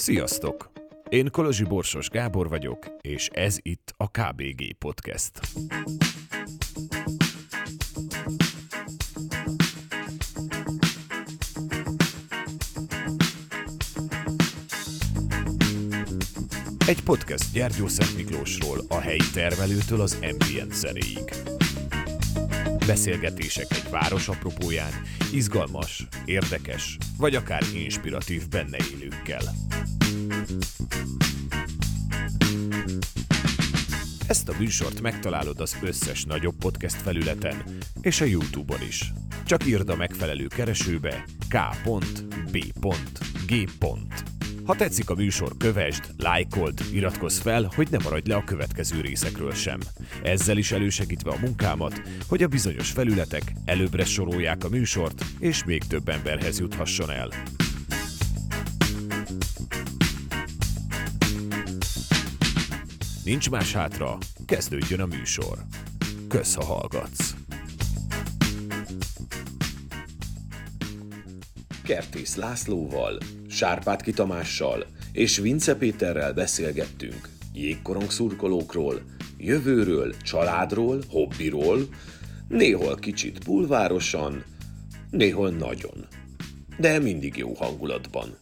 Sziasztok! Én Kolozsi Borsos Gábor vagyok, és ez itt a KBG Podcast. Egy podcast Gyergyó Szent Miklósról, a helyi termelőtől az ambient zenéig. Beszélgetések egy város apropóján, izgalmas, érdekes, vagy akár inspiratív benne élőkkel. Ezt a műsort megtalálod az összes nagyobb podcast felületen, és a Youtube-on is. Csak írd a megfelelő keresőbe k.b.g. Ha tetszik a műsor, kövesd, lájkold, iratkozz fel, hogy ne maradj le a következő részekről sem. Ezzel is elősegítve a munkámat, hogy a bizonyos felületek előbbre sorolják a műsort, és még több emberhez juthasson el. Nincs más hátra, kezdődjön a műsor. Kösz, ha hallgatsz! Kertész Lászlóval, Sárpátki Tamással és Vince Péterrel beszélgettünk jégkorong szurkolókról, jövőről, családról, hobbiról, néhol kicsit bulvárosan, néhol nagyon, de mindig jó hangulatban.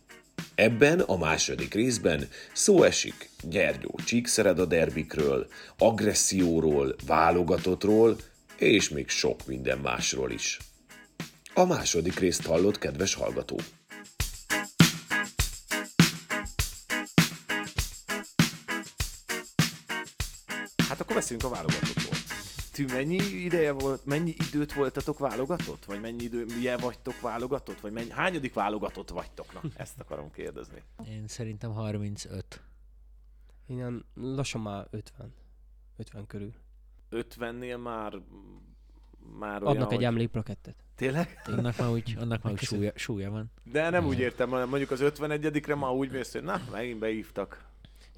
Ebben a második részben szó esik Gyergyó Csíkszereda derbikről, agresszióról, válogatottról, és még sok minden másról is. A második részt hallott, kedves hallgató. Hát akkor beszéljünk a válogatottról. Ti mennyi ideje volt, mennyi időt voltatok válogatott? Vagy mennyi idő, milyen vagytok válogatott? Vagy mennyi, hányadik válogatott vagytok? Na, ezt akarom kérdezni. Én szerintem 35. Én ilyen lassan már 50. 50 körül. 50-nél már, már olyan, Adnak egy hogy... emlékplakettet. Tényleg? Annak már úgy, annak már úgy súlya, súlya van. De nem úgy értem, hanem mondjuk az 51-re már úgy mész, hogy na, megint beívtak.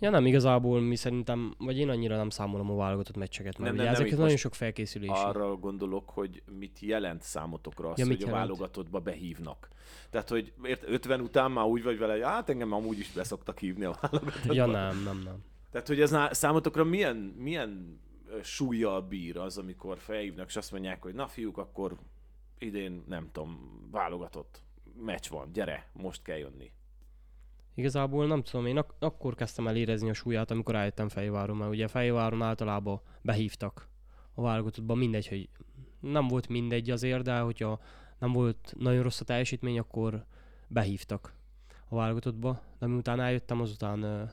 Ja nem, igazából mi szerintem, vagy én annyira nem számolom a válogatott meccseket, mert Nem, nem, nem, ugye nem, ezek itt nagyon sok felkészülés. Arra gondolok, hogy mit jelent számotokra az, Ja, hogy a jelent? válogatottba behívnak. Tehát, hogy ért, 50 után már úgy vagy vele, hogy hát engem amúgy is beszoktak hívni a válogatottba. Ja nem, nem, nem. Tehát, hogy ez számotokra milyen, milyen ö, súlyjal bír az, amikor felhívnak, és azt mondják, hogy na fiúk, akkor idén, nem tudom, válogatott meccs van, gyere, most kell jönni. Igazából nem tudom, én ak- akkor kezdtem el érezni a súlyát, amikor eljöttem Fejváron, mert ugye Fejváron általában behívtak a válogatottba, mindegy, hogy nem volt mindegy azért, de hogyha nem volt nagyon rossz a teljesítmény, akkor behívtak a válogatottba, de miután eljöttem, azután uh,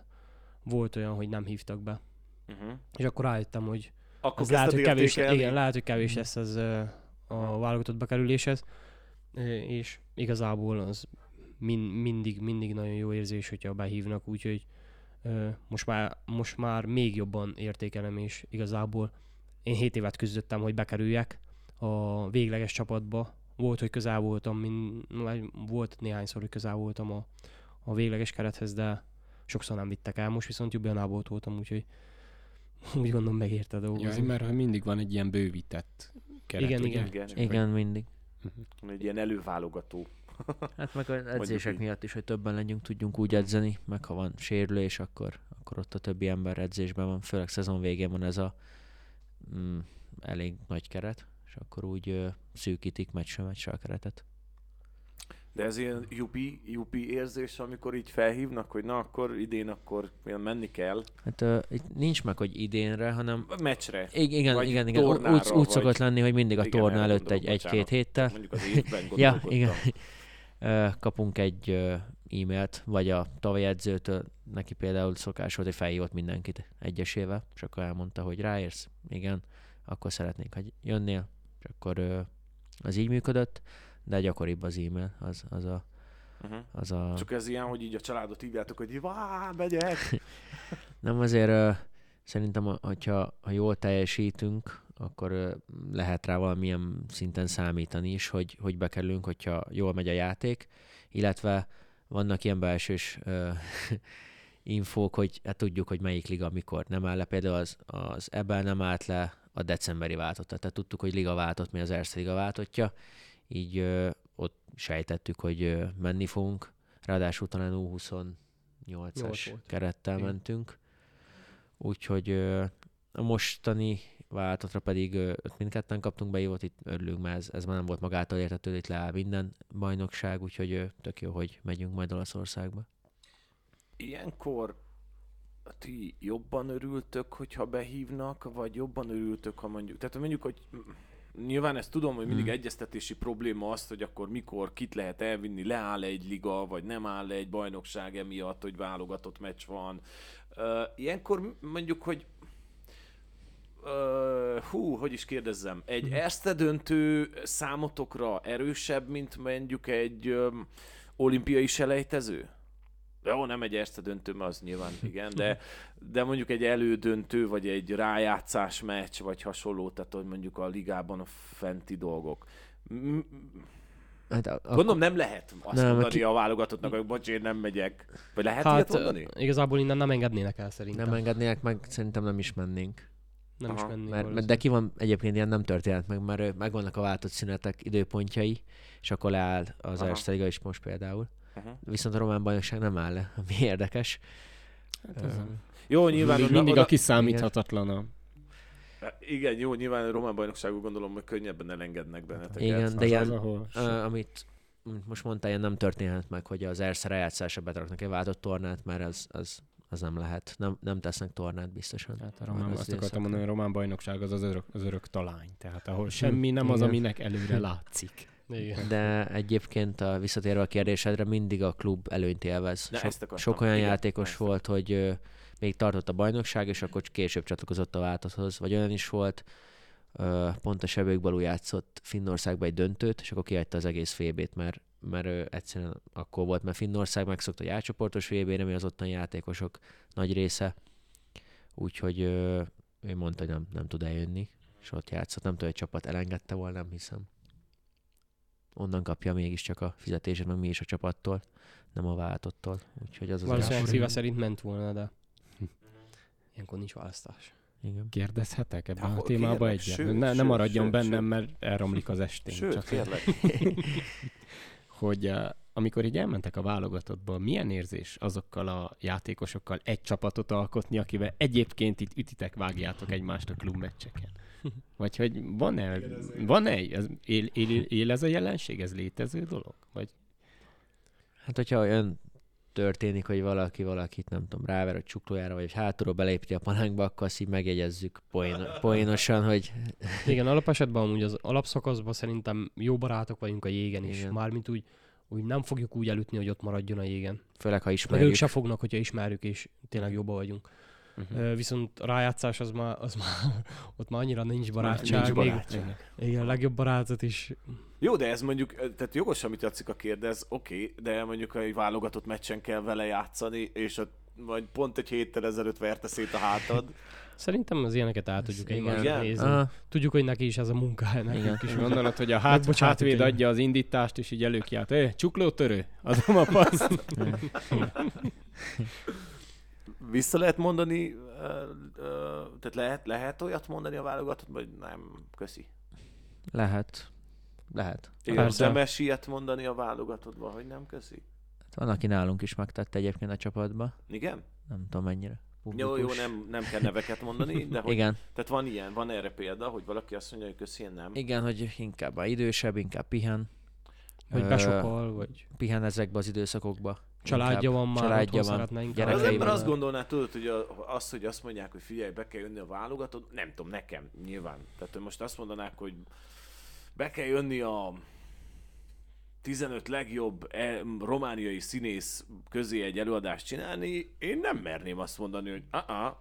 volt olyan, hogy nem hívtak be. Uh-huh. És akkor rájöttem, hogy Akkor ez lehet, hogy kevés, igen, lehet, hogy kevés lesz ez ö, a válogatottba kerüléshez, Ö, és igazából az min, mindig, mindig nagyon jó érzés, hogyha behívnak, úgyhogy ö, most már, most már még jobban értékelem, és igazából én 7 évet küzdöttem, hogy bekerüljek a végleges csapatba. Volt, hogy közel voltam, min, volt néhányszor, hogy közel voltam a, a végleges kerethez, de sokszor nem vittek el. Most viszont Jubilánából ott voltam, úgyhogy úgy gondolom megérte a dolgozni. Ja, mert mindig van egy ilyen bővített keret, Igen, ugye? igen. Igen, Igen, mindig. Egy ilyen előválogató. Hát meg az edzések miatt is, hogy többen legyünk, tudjunk úgy edzeni, meg ha van sérülés, akkor, akkor ott a többi ember edzésben van, főleg szezon végén van ez a mm, elég nagy keret, és akkor úgy ö, szűkítik meccsről meccsre a keretet. De ez ilyen jupi, jupi érzés, amikor így felhívnak, hogy na akkor idén akkor menni kell. Hát ö, itt nincs meg, hogy idénre, hanem A meccsre. I- igen, Vagy igen, igen. Úgy, tornára, úgy, úgy vagy- szokott lenni, hogy mindig a Igen, torna előtt egy, egy-két héttel. Mondjuk az évben Ja, igen. Kapunk egy e-mailt, vagy a tavalyi edzőtől, neki például szokás volt, hogy felhívott mindenkit egyesével, és akkor elmondta, hogy ráérsz, igen, akkor szeretnénk, hogy jönnél, és akkor az így működött, de gyakoribb az e-mail, az, az a, Uh-huh. az a Csak ez ilyen, hogy így a családot hívjátok, hogy vá, megyek. Nem azért ö, szerintem, ha- hogyha ha jól teljesítünk, akkor lehet rá valamilyen szinten számítani is, hogy, hogy bekerülünk, hogyha jól megy a játék, illetve vannak ilyen belsős ö, infók, hogy hát tudjuk, hogy melyik liga mikor nem áll le. Például az, az ebben nem állt le a decemberi váltott. Tehát tudtuk, hogy liga váltott, mi az Erste liga váltottja, így ö, ott sejtettük, hogy ö, menni fogunk. Ráadásul talán 8-as Nyolc volt. kerettel Igen. mentünk. Úgyhogy ö, a mostani váltatra pedig öt mindketten kaptunk beívót, itt örülünk, mert ez, ez már nem volt magától értetődő, itt leáll minden bajnokság, úgyhogy tök jó, hogy megyünk majd Olaszországba. Ilyenkor ti jobban örültök, hogyha behívnak, vagy jobban örültök, ha mondjuk, tehát mondjuk, hogy nyilván ezt tudom, hogy mindig Hmm. egyeztetési probléma az, hogy akkor mikor kit lehet elvinni, leáll egy liga, vagy nem áll egy bajnokság emiatt, hogy válogatott meccs van. Uh, ilyenkor mondjuk, hogy Uh, hú, hogy is kérdezzem, egy Erste döntő számotokra erősebb, mint mondjuk egy um, olimpiai selejtező? Jó, nem egy Erste döntő, mert az nyilván igen, de, de mondjuk egy elődöntő, vagy egy rájátszás meccs, vagy hasonló, tehát hogy mondjuk a ligában a fenti dolgok. Hát, a, Gondolom nem lehet azt Nem, mondani ki- a válogatottnak, hogy bocs, én nem megyek. Vagy lehet Hát ilyet mondani? igazából innen nem engednének el szerintem. nem engednének meg, szerintem nem is mennénk. Nem is Aha, mennék. Mert, mert de ki van, egyébként ilyen nem történt meg, mert megvannak a váltott szünetek időpontjai, és akkor leáll az. Erste Liga is most például. Aha. Viszont a román bajnokság nem áll le, ami érdekes. Hát ez Jó, nyilván mindig, oda, oda, a kiszámíthatatlan a Igen, jó, nyilván a román bajnokságú gondolom, hogy könnyebben elengednek benneteket. Igen, de az, ilyen, ahol amit most mondtál, ilyen nem történhet meg, hogy az Erste rájátszásra beteraknak egy váltott tornát, mert az, az, az nem lehet. Nem, nem tesznek tornát biztosan. Hát a román, az azt akartam mondani, hogy a román bajnokság az az örök, az örök talány. Tehát ahol semmi nem az, aminek előre látszik. Igen. De egyébként a, visszatérve a kérdésedre, mindig a klub előnyt élvez. Na, Sok, sok olyan Igen, játékos ezt volt, hogy ö, még tartott a bajnokság, és akkor később csatlakozott a váltathoz. Vagy olyan is volt, ö, pont a sebőkbalú játszott Finnországba egy döntőt, és akkor kihagyta az egész fb mert, mert ö, egyszerűen akkor volt, mert Finnország megszokta a átcsoportos VB-re, mi az ottani játékosok nagy része. Úgyhogy ö, ő mondta, hogy nem, nem tud eljönni, és ott játszott. Nem tudom, hogy a csapat elengedte volna, nem hiszem. Onnan kapja mégiscsak a fizetését, meg mi is a csapattól, nem a váltottól. Úgyhogy az az Valószínűleg szíve szerint ment volna, de ilyenkor nincs választás. Igen. Kérdezhetek ebben Hát, a témába kérlek, egyet? ne, ne maradjon sőt, bennem, sőt. mert elromlik az estén. Sőt, Csak kérlek. hogy uh, amikor így elmentek a válogatottból, milyen érzés azokkal a játékosokkal egy csapatot alkotni, akivel egyébként itt ütitek, vágjátok egymást a klubmeccseken? Vagy hogy van-e, van-e ez, él, él, él, ez a jelenség, ez létező dolog? Vagy Hát, hogyha olyan történik, hogy valaki valakit, nem tudom, ráver a csuklójára, vagy hátulról belépti a palánkba, akkor azt így megjegyezzük poén, poénosan, hogy Igen, alapesetben amúgy az alapszakaszban szerintem jó barátok vagyunk a jégen is. Igen. Mármint úgy, úgy nem fogjuk úgy elütni, hogy ott maradjon a jégen. főleg, ha Meg ismerjük. ők se fognak, hogyha ismerjük, és tényleg jobban vagyunk. Uh-huh. Viszont a rájátszás az már, az már, ott már annyira nincs barátság. nincs még- barátság. Igen, a legjobb barátot is. Jó, de ez mondjuk, tehát jogos, amit Jacika kérdez, oké, de mondjuk egy válogatott meccsen kell vele játszani, és ott majd pont egy héttel ezelőtt verte szét a hátad. Szerintem az ilyeneket el tudjuk Igen? nézni. Ah, Tudjuk, hogy neki is ez a munkája, Igen. nekünk is. Gondolod, hogy a hát, hátvéd adja az indítást, és így előkiált. Hé, csuklótörő, adom a paszt. Vissza lehet mondani, ö, ö, tehát lehet, lehet olyat mondani a válogatott, vagy nem, köszi. lehet. Lehet. Igen, Persze. Demes ilyet mondani a válogatottban, hogy nem köszi. Hát Van, aki nálunk is megtette egyébként a csapatba. Igen? Nem tudom mennyire. Jó, jó, publikus. nem, nem kell neveket mondani, de hogy, Igen, tehát van ilyen, van erre példa, hogy valaki azt mondja, hogy köszi, én nem. igen, hogy inkább a idősebb, inkább pihen. Vagy besokol, vagy Pihen ezekbe az időszakokba. Családja van már, családja van, szeretne inkább. Az gyerekei ember azt gondolná, tudod, hogy a, az, hogy azt mondják, hogy figyelj, be kell jönni a válogatott, nem tudom, nekem nyilván. Tehát, hogy most azt mondanák, hogy be kell jönni a 15 legjobb e, romániai színész közé egy előadást csinálni, én nem merném azt mondani, hogy uh-uh.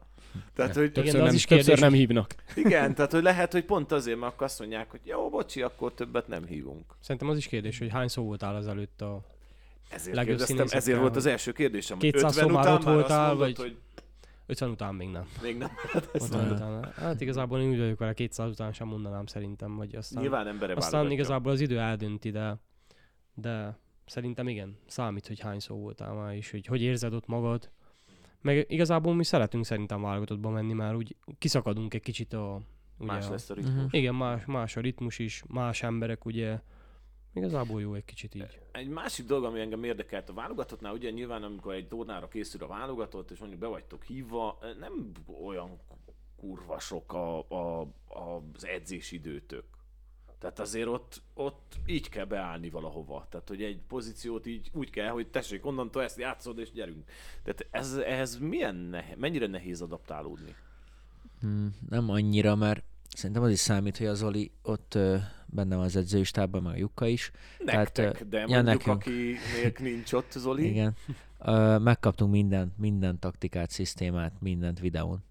Tehát, hogy Többször, de az nem, is többször kérdés, nem hívnak. igen, tehát, hogy lehet, hogy pont azért, mert akkor azt mondják, hogy jó, bocsi, akkor többet nem hívunk. Szerintem az is kérdés, hogy hány szó voltál az előtt a... Ezért Legjobb kérdeztem, ezért volt az első kérdésem, hogy 200 50 szó már után ott már voltál, azt mondod, vagy- hogy 50 után még nem. még nem. Hát ez 50 után. Hát igazából én úgy vagyok vele, 200 után sem mondanám szerintem, vagy aztán... Nyilván embere Aztán válogatja. igazából az idő eldönti, de, de szerintem igen, számít, hogy hány szó voltál már, és hogy hogy érzed ott magad. Meg igazából mi szeretünk szerintem válogatottba menni, már úgy kiszakadunk egy kicsit a... Ugye Más lesz a ritmus. Mhm. Igen, más, más a ritmus is, más emberek ugye, Igazából jó egy kicsit így. Egy másik dolog, ami engem érdekelt a válogatottnál, ugye nyilván amikor egy tornára készül a válogatott, és mondjuk be vagytok hívva, nem olyan kurva sok a, a, a, az edzési időtök. Tehát azért ott, ott így kell beállni valahova. Tehát, hogy egy pozíciót így úgy kell, hogy tessék, onnantól ezt játszod, és gyerünk. Tehát ez, ehhez milyen nehe, mennyire nehéz adaptálódni? Hmm, nem annyira, mert szerintem az is számít, hogy az Oli ott ö, benne van az edzőistában, meg a Jukka is. Nektek, Tehát, ö, de ja, mondjuk nekünk. akinek nincs ott, Zoli. Igen. Ö, megkaptunk minden, minden taktikát, szisztémát, mindent videón.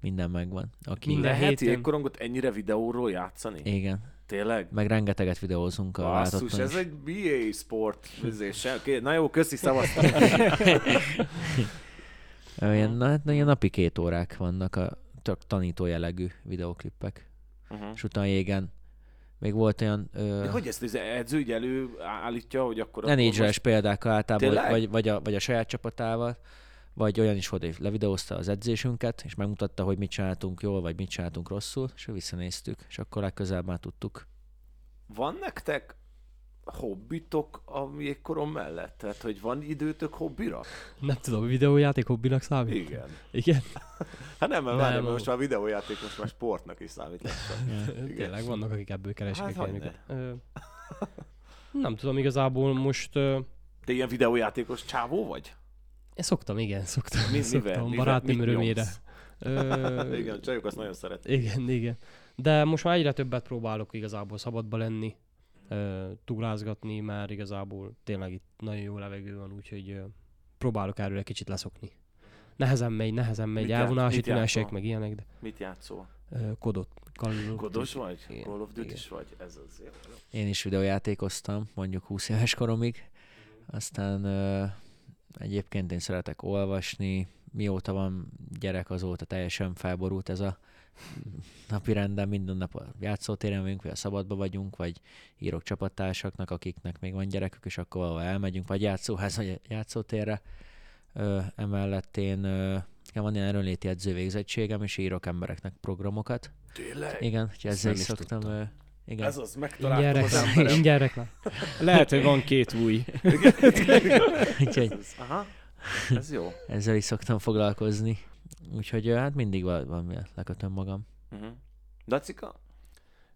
Minden megvan. Aki... Minden Lehet héten- jégkorongot ennyire videóról játszani? Igen. Tényleg? Meg rengeteget videózunk a Basszus, ez is. egy BA sport. Oké, Na jó, köszi, szavaztam. Ö, Ilyen, na, hát ilyen napi két órák vannak a tök tanító jellegű videoklippek. uh-huh. És utána jégen még volt olyan ö, De hogy ezt az edző előállítja, hogy akkor... ne akkor négyzses példákkal általában, Tényleg? vagy, vagy, a, vagy a saját csapatával, vagy olyan is volt, hogy levideózta az edzésünket, és megmutatta, hogy mit csináltunk jól, vagy mit csináltunk rosszul, és visszanéztük, és akkor legközelebb már tudtuk. Van nektek hobbitok a jégkoron mellett? Tehát, hogy van időtök hobbira? Nem tudom, videójáték hobbinak számít? Igen. Igen? Hát nem, mert várj, most már videójáték, most már sportnak is számít lassan. Tényleg vannak, akik ebből keresik Hát, a Nem tudom, igazából most... ö, Te ilyen videójátékos csávó vagy? Én szoktam, igen, szoktam. Mi- szoktam, Mivel? barátnőm örömére. Ö, Igen, csajok azt nagyon szeret. Igen, igen. De most már egyre többet próbálok igazából szabadba lenni, ö, túrázgatni, már igazából tényleg itt nagyon jó levegő van, úgyhogy ö, próbálok erről egy kicsit leszokni. Nehezen megy, nehezen megy, Mit ját- elvonási tünesek, játszol? meg ilyenek, de Mit játszol? kodot. Call Duty. vagy? Igen, Call of duty is vagy? Ez az jó. Én is videójátékoztam, mondjuk 20 éves koromig, aztán ö, egyébként én szeretek olvasni, mióta van gyerek, azóta teljesen felborult ez a napi renden, minden nap a játszótéren vagyunk, vagy a szabadba vagyunk, vagy írok csapattársaknak, akiknek még van gyerekük, és akkor valahol elmegyünk, vagy játszóház, vagy játszótérre. Ö, emellett én ö, nekem van ilyen erőnléti edzővégzettségem, és írok embereknek programokat. Tényleg? Igen, úgyhogy ezzel is szoktam. Ö, igen. Ez az, Ingyen megtaláltam az reklám. emberem. Ingyen reklám. Lehet, hogy van két új. Úgyhogy Aha, ez jó. ezzel is szoktam foglalkozni. Úgyhogy hát mindig van, van miért lekötöm magam. Uh-huh. Dacika?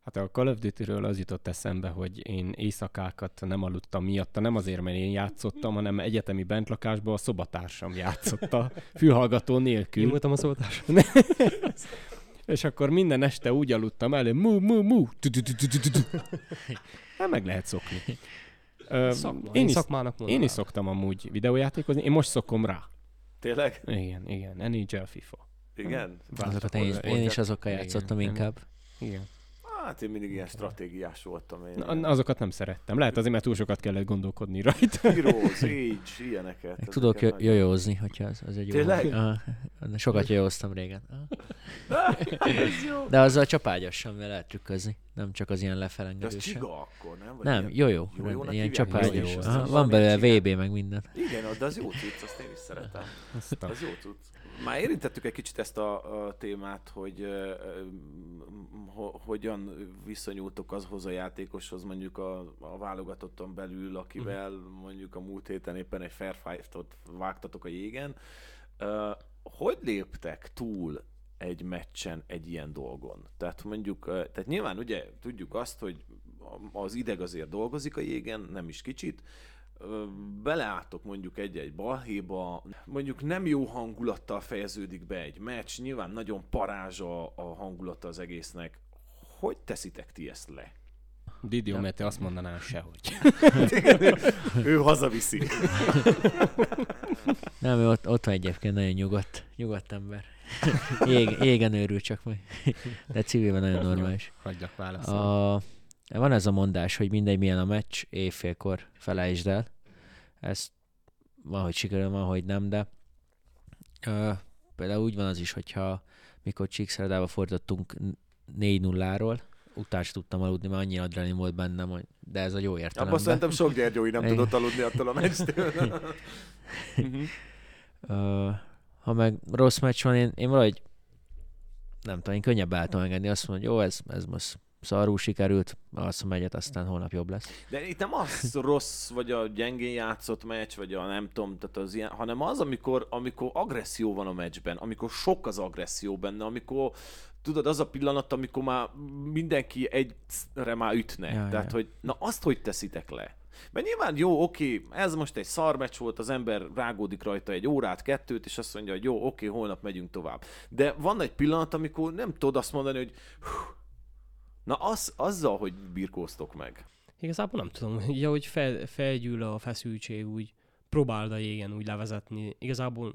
Hát a Call of Duty-ről az jutott eszembe, hogy én éjszakákat nem aludtam miatta, nem azért, mert én játszottam, hanem egyetemi bentlakásban a szobatársam játszotta, fülhallgató Én nélkül. voltam a szótás. És akkor minden este úgy aludtam elő, mu, mu, mu, tu, tu, tu, tu, tu, tu, tu. Hát meg lehet szokni. Szakma. én, is, szakmának én mondanám. is szoktam amúgy videójátékozni, én most szokom rá. Tényleg? Igen, igen, NHL FIFA. Igen? Azokat én, is, én is azokkal játszottam igen. inkább. Igen. Hát én mindig ilyen stratégiás voltam. Én Na, azokat nem szerettem. Lehet azért, mert túl sokat kellett gondolkodni rajta. Heroes, Age, ilyeneket. Meg tudok jó- nagyon- jójózni, hogyha az, az egy jó. Tényleg? Aha. Sokat jójóztam régen. Aha. De azzal csapágyasan lehet trükközni, nem csak az ilyen De az lefelengedősen. csiga akkor, nem? Vagy Nem, ilyen- jó-jó. Jó-jónak Ilyen az Van belőle. VB meg minden. Igen, de az jó cucc, azt én is szeretem. Azt a- Ez jó cucc. Már érintettük egy kicsit ezt a, a témát, hogy ho, hogyan viszonyultok azhoz a játékoshoz mondjuk a, a válogatotton belül, akivel mondjuk a múlt héten éppen egy fair fight-ot vágtatok a jégen. Ö, hogy léptek túl egy meccsen egy ilyen dolgon? Tehát mondjuk, tehát nyilván ugye tudjuk azt, hogy az ideg azért dolgozik a jégen, nem is kicsit, beleálltok mondjuk egy-egy balhéba, mondjuk nem jó hangulattal fejeződik be egy meccs, nyilván nagyon parázs a, a hangulata az egésznek. Hogy teszitek ti ezt le? Didio Mete azt mondaná sehogy. Ő, hazaviszi. Nem, ő ott, ott van egyébként nagyon nyugodt, nyugodt ember. Jég, jégen őrül csak meg. De civilben nagyon normális. Hagyjak válaszolni. A, van ez a mondás, hogy mindegy milyen a meccs, éjfélkor felejtsd el. Ez van, hogy sikerül, van, hogy nem, de ö, például úgy van az is, hogyha mikor Csíkszeredába fordítottunk 4-0-ról, utána tudtam aludni, mert annyi adrenalin volt bennem, hogy de ez a jó Abban értelemben. szerintem sok Gyergyói nem tudott aludni attól a meccstől. Mhm. Ha meg rossz meccs van, én, én valahogy nem tudom, én könnyebb tudom engedni, azt mondom, hogy jó, ez, ez most szarul sikerült, alszom egyet, aztán holnap jobb lesz. De itt nem az rossz, vagy a gyengén játszott meccs, vagy a nem tudom, tehát az ilyen, hanem az, amikor, amikor agresszió van a meccsben, amikor sok az agresszió benne, amikor tudod, az a pillanat, amikor már mindenki egyre már ütne. Ja, Ja, Tehát, ja. hogy na azt hogy teszitek le? Mert nyilván jó, oké, ez most egy szar meccs volt, az ember rágódik rajta egy órát, kettőt, és azt mondja, hogy jó, oké, holnap megyünk tovább. De van egy pillanat, amikor nem tudod azt mondani, hogy hú, na az, azzal, hogy birkóztok meg. Igazából nem tudom, így ahogy fel, felgyűl a feszültség, úgy próbáld a jégen úgy levezetni. Igazából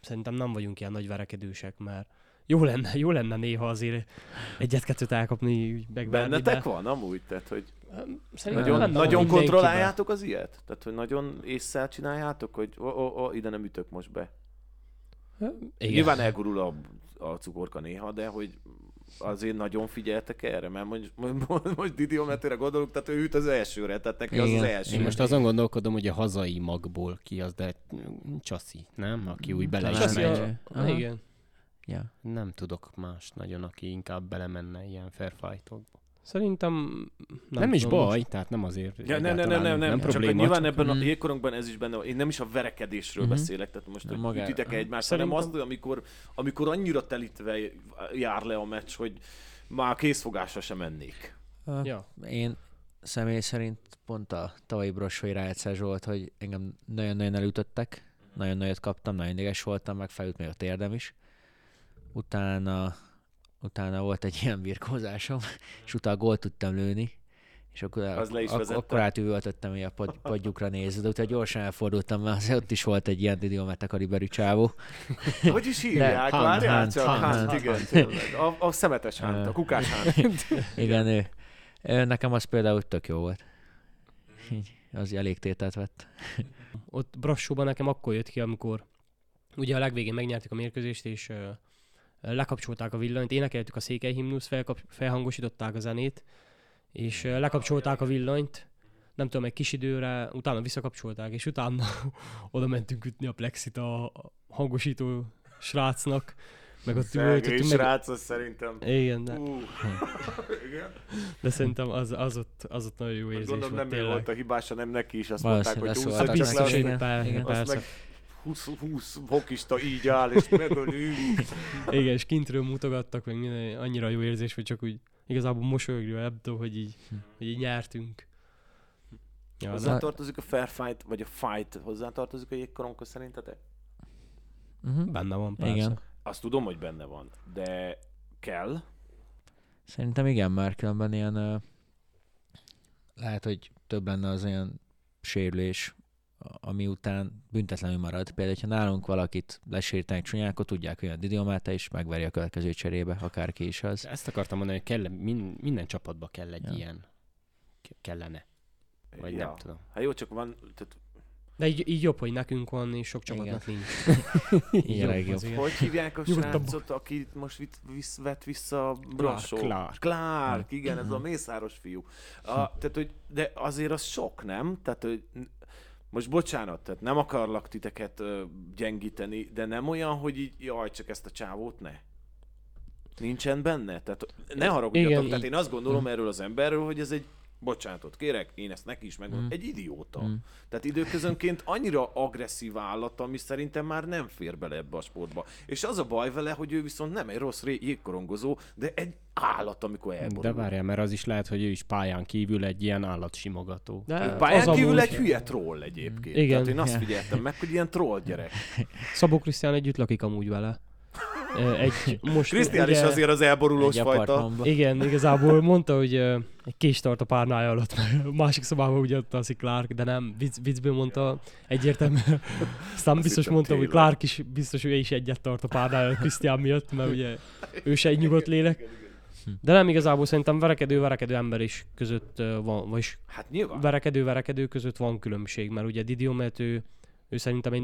szerintem nem vagyunk ilyen nagy verekedősek, mert jó lenne, jó lenne néha azért egyet-kettőt elkapni, úgy megverni, Bennetek de van amúgy? Tehát, hogy Szerintem nagyon, nagyon kontrolláljátok az ilyet? Tehát, hogy nagyon észszel csináljátok, hogy o, o, o, ide nem ütök most be. Igen. Nyilván elgurul a, a cukorka néha, de hogy azért nagyon figyeltek erre, mert most, most, most Didiometére gondolok, tehát ő üt az elsőre, tehát neki az az Igen. első. Én most azon gondolkodom, hogy a hazai magból ki az, de Csaszi, nem? Aki úgy bele is megy. a- igen. Ja. Nem tudok más nagyon, aki inkább belemenne ilyen fair fightokba. Szerintem Nem, nem, is baj, most- tehát nem azért. Ja, nem, nem, nem, nem, nem, nem csak probléma, nyilván csak ebben a Mhm. jégkorunkban ez is benne van. Én nem is a verekedésről Mhm. beszélek, tehát most, Nem hogy ütitek egymást, Szerintem- hanem azt, hogy amikor, amikor annyira telítve jár le a meccs, hogy már készfogásra sem mennék. Ja. Én személy szerint pont a tavalyi Brossói rájátszás volt, hogy engem nagyon-nagyon elütöttek, nagyon nagyot kaptam, nagyon ideges voltam, meg felült még a térdem is. Utána, utána volt egy ilyen birkózásom, és utána gólt tudtam lőni, és akkor, Az le is ak- akkor átüvöltöttem a pod, padjukra nézve, de utána gyorsan elfordultam, mert azért ott is volt egy ilyen Didiomete kaliberű csávó. Hogy is hívják? Hunt, Várjál Hunt, csak, Hunt, Hunt, Hunt, igen, Hunt. tényleg. A, a szemetes hánt, a kukás hánt. Igen, ő. Nekem az például tök jó volt. Így, az elég tételt vett. ott Brassóban nekem akkor jött ki, amikor ugye a legvégén megnyertük a mérkőzést, és uh, lekapcsolták a villanyt, énekeltük a székely himnusz, felkap, felhangosították a zenét, és uh, lekapcsolták a villanyt, nem tudom, egy kis időre, utána visszakapcsolták, és utána oda mentünk ütni a plexit a hangosító srácnak, meg ott Szegény üvöltöttünk, meg... srác, az szerintem. Igen, de, igen. de szerintem az, az, ott, az ott nagyon jó érzés Gondolom volt, nem ő volt a hibás, hanem neki is azt Valószínűleg mondták, hogy Hát csak le, biztos. Biztos, igen. azt persze. meg 20, 20 hokista így áll, és megölünk. Igen, és kintről mutogattak, meg minden, annyira jó érzés, hogy csak úgy igazából mosolyogni, nem tudom, hogy így, hogy így nyertünk. Ja, Hozzátartozik a fair fight, vagy a fight hozzátartozik a jégkoronghoz szerintetek? Uh-huh. benne van persze. Igen. Azt tudom, hogy benne van, de kell. Szerintem igen, mert különben ilyen ö, lehet, hogy több lenne az olyan sérülés, a- ami után büntetlenül marad. Például, ha nálunk valakit lesértenek csúnyán, akkor tudják, hogy a Didiomáta is megveri a következő cserébe, akárki is az. Ezt akartam mondani, hogy kell, min, minden csapatba kell egy Ja. ilyen. Ke- Kellene. Vagy ja. nem tudom. Hát jó, csak van, tehát, De így, így jobb, hogy nekünk van, és sok csapatnak Igen. nincs. A legjobb. az, igen. hogy hívják a srácot, aki most vitt, visz, vett vissza a Brassó? Clark. Clark, igen, ez a mészáros fiú. A, tehát, hogy, de azért az sok, nem? Tehát, hogy most bocsánat, tehát nem akarlak titeket ö, gyengíteni, de nem olyan, hogy így, jaj, csak ezt a csávót ne. Nincsen benne? Tehát ne haragudjatok, Igen, tehát így- én azt gondolom erről az emberről, hogy ez egy bocsánatot kérek, én ezt neki is megmondom, Mm. egy idióta. Mm. Tehát időközönként annyira agresszív állat, ami szerintem már nem fér bele ebbe a sportba. És az a baj vele, hogy ő viszont nem egy rossz jégkorongozó, de egy állat, amikor elborul. De várjál, mert az is lehet, hogy ő is pályán kívül egy ilyen állatsimogató. De Pályán az kívül amúgy- egy hülye troll egyébként. Igen. Tehát én azt Ja. figyeltem meg, hogy ilyen troll gyerek. Szabó Krisztián együtt lakik amúgy vele. Egy, most Krisztián is azért az elborulós fajta. Igen, igazából mondta, hogy egy kés tart a párnája alatt, mert a másik szobában ugye ott alszik Clark, de nem, vicc, viccből mondta egyértelműen. Aztán Azt biztos mondta, hogy. Clark is biztos, hogy ő is egyet tart a párnája alatt Krisztián miatt, mert ugye ő se egy nyugodt lélek. De nem igazából szerintem verekedő-verekedő ember is között van, vagyis Hát nyilván. verekedő-verekedő között van különbség, mert ugye Didiomet ő, ő szerintem egy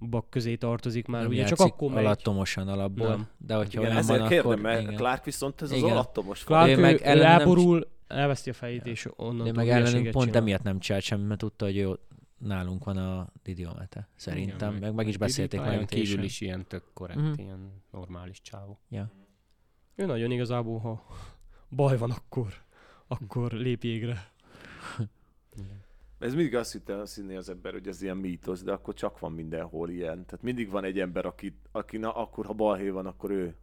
normálisabbak közé tartozik, már Nem ugye csak akkor megy. alattomosan alapból, Nem. de hogyha Igen, olyan ezért van, kérdem, akkor... mert igen. Clark viszont ez az Igen. alattomos Clark Ő meg ő, ellene nem elborul, elveszti a fejét, és onnan De meg ellenünk pont emiatt nem csinált semmit, mert tudta, hogy ő nálunk van a Didiomete. Szerintem, meg, meg is beszélték meg kívül is ilyen tök korrekt, Mhm. ilyen normális csávó. Ja. Ő nagyon igazából, ha baj van, akkor, akkor lép jégre. Ez mindig azt hitte, azt hinné az ember, hogy ez ilyen mítosz, de akkor csak van mindenhol ilyen. Tehát mindig van egy ember, aki, aki na, akkor ha balhé van, akkor ő.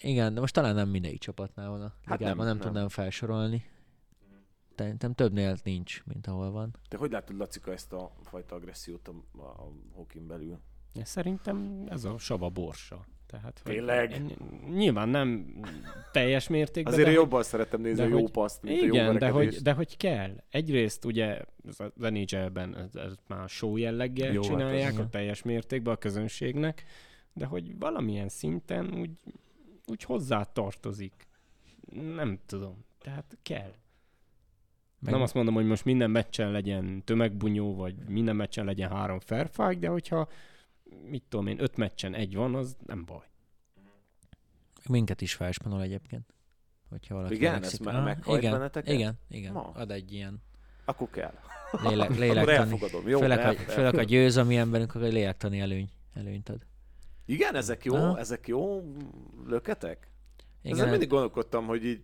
Igen, de most talán nem mindegyik csapatnál van a Hát ligában, nem, nem, nem. tudnám felsorolni. Szerintem többnél nincs, mint ahol van. Te hogy látod, Lacika, ezt a fajta agressziót a, a, a hokin belül? Szerintem ez a sava borsa. Tehát, Tényleg? én- Nyilván nem teljes mértékben. Azért de én hogy- jobban szeretem nézni de a jó hogy- paszt, mint a jó Igen, de hogy, de hogy kell. Egyrészt ugye ez az NHL-ben ez, ez már show jelleggel Jó, hát csinálják az- a teljes mértékben a közönségnek, de hogy valamilyen szinten úgy, úgy hozzá tartozik. Nem tudom. Tehát kell. Meg, Nem azt mondom, hogy most minden meccsen legyen tömegbunyó, vagy minden meccsen legyen három fair fight, de hogyha mit tudom én, öt meccsen egy van, az nem baj. minket is felspanol egyébként. Hogyha valaki Igen? öregszik. Ez már meghajt igen, benneteket? igen, igen. Ma. Ad egy ilyen Akkor kell. lélek, lélektani. Jó, főleg, a, főleg a győzelmi emberünk, akkor lélektani előny, előnyt ad. Igen, ezek jó, Aha. ezek jó löketek? Igen, Ezen mindig gondolkodtam, hogy így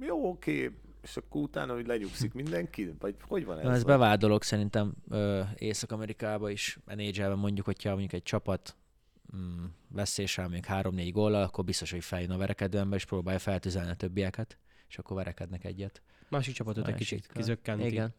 jó, oké, és akkor utána, hogy lenyugszik mindenki? Vagy hogy van ez? Na, ez Vagy- bevált dolog szerintem ö, Észak-Amerikában is, nhl mondjuk, hogyha mondjuk egy csapat mm, veszéssel még 3-4 góllal, akkor biztos, hogy feljön a verekedőember, és próbálja feltüzelni a többieket, és akkor verekednek egyet. Másik csapatot egy kicsit kizökkenti. Igen.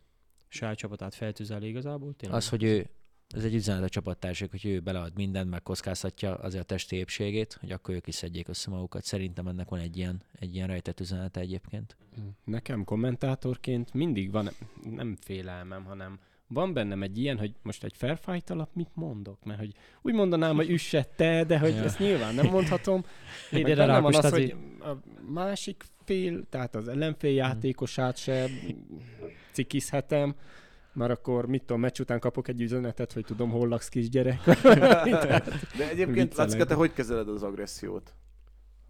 Saját csapatát feltüzeli igazából. Tényleg. Az, hogy ő, ez egy üzenet a csapattársak, hogy ő belead mindent, meg kockáztatja azért a testi épségét, hogy akkor ők is szedjék össze magukat. Szerintem ennek van egy ilyen, egy ilyen rejtett üzenete egyébként. Nekem kommentátorként mindig van, nem félelmem, hanem van bennem egy ilyen, hogy most egy fair fight alap mit mondok? Mert hogy úgy mondanám, hogy üsse te, de hogy Ja. ezt nyilván nem mondhatom. Erre bennem van az, tehát hogy a másik fél, tehát az ellenfél játékosát se cikizhetem, mert akkor mit tudom, meccs után kapok egy üzenetet, hogy tudom, hol laksz kisgyerek. De egyébként. Lacika, te hogy kezeled az agressziót?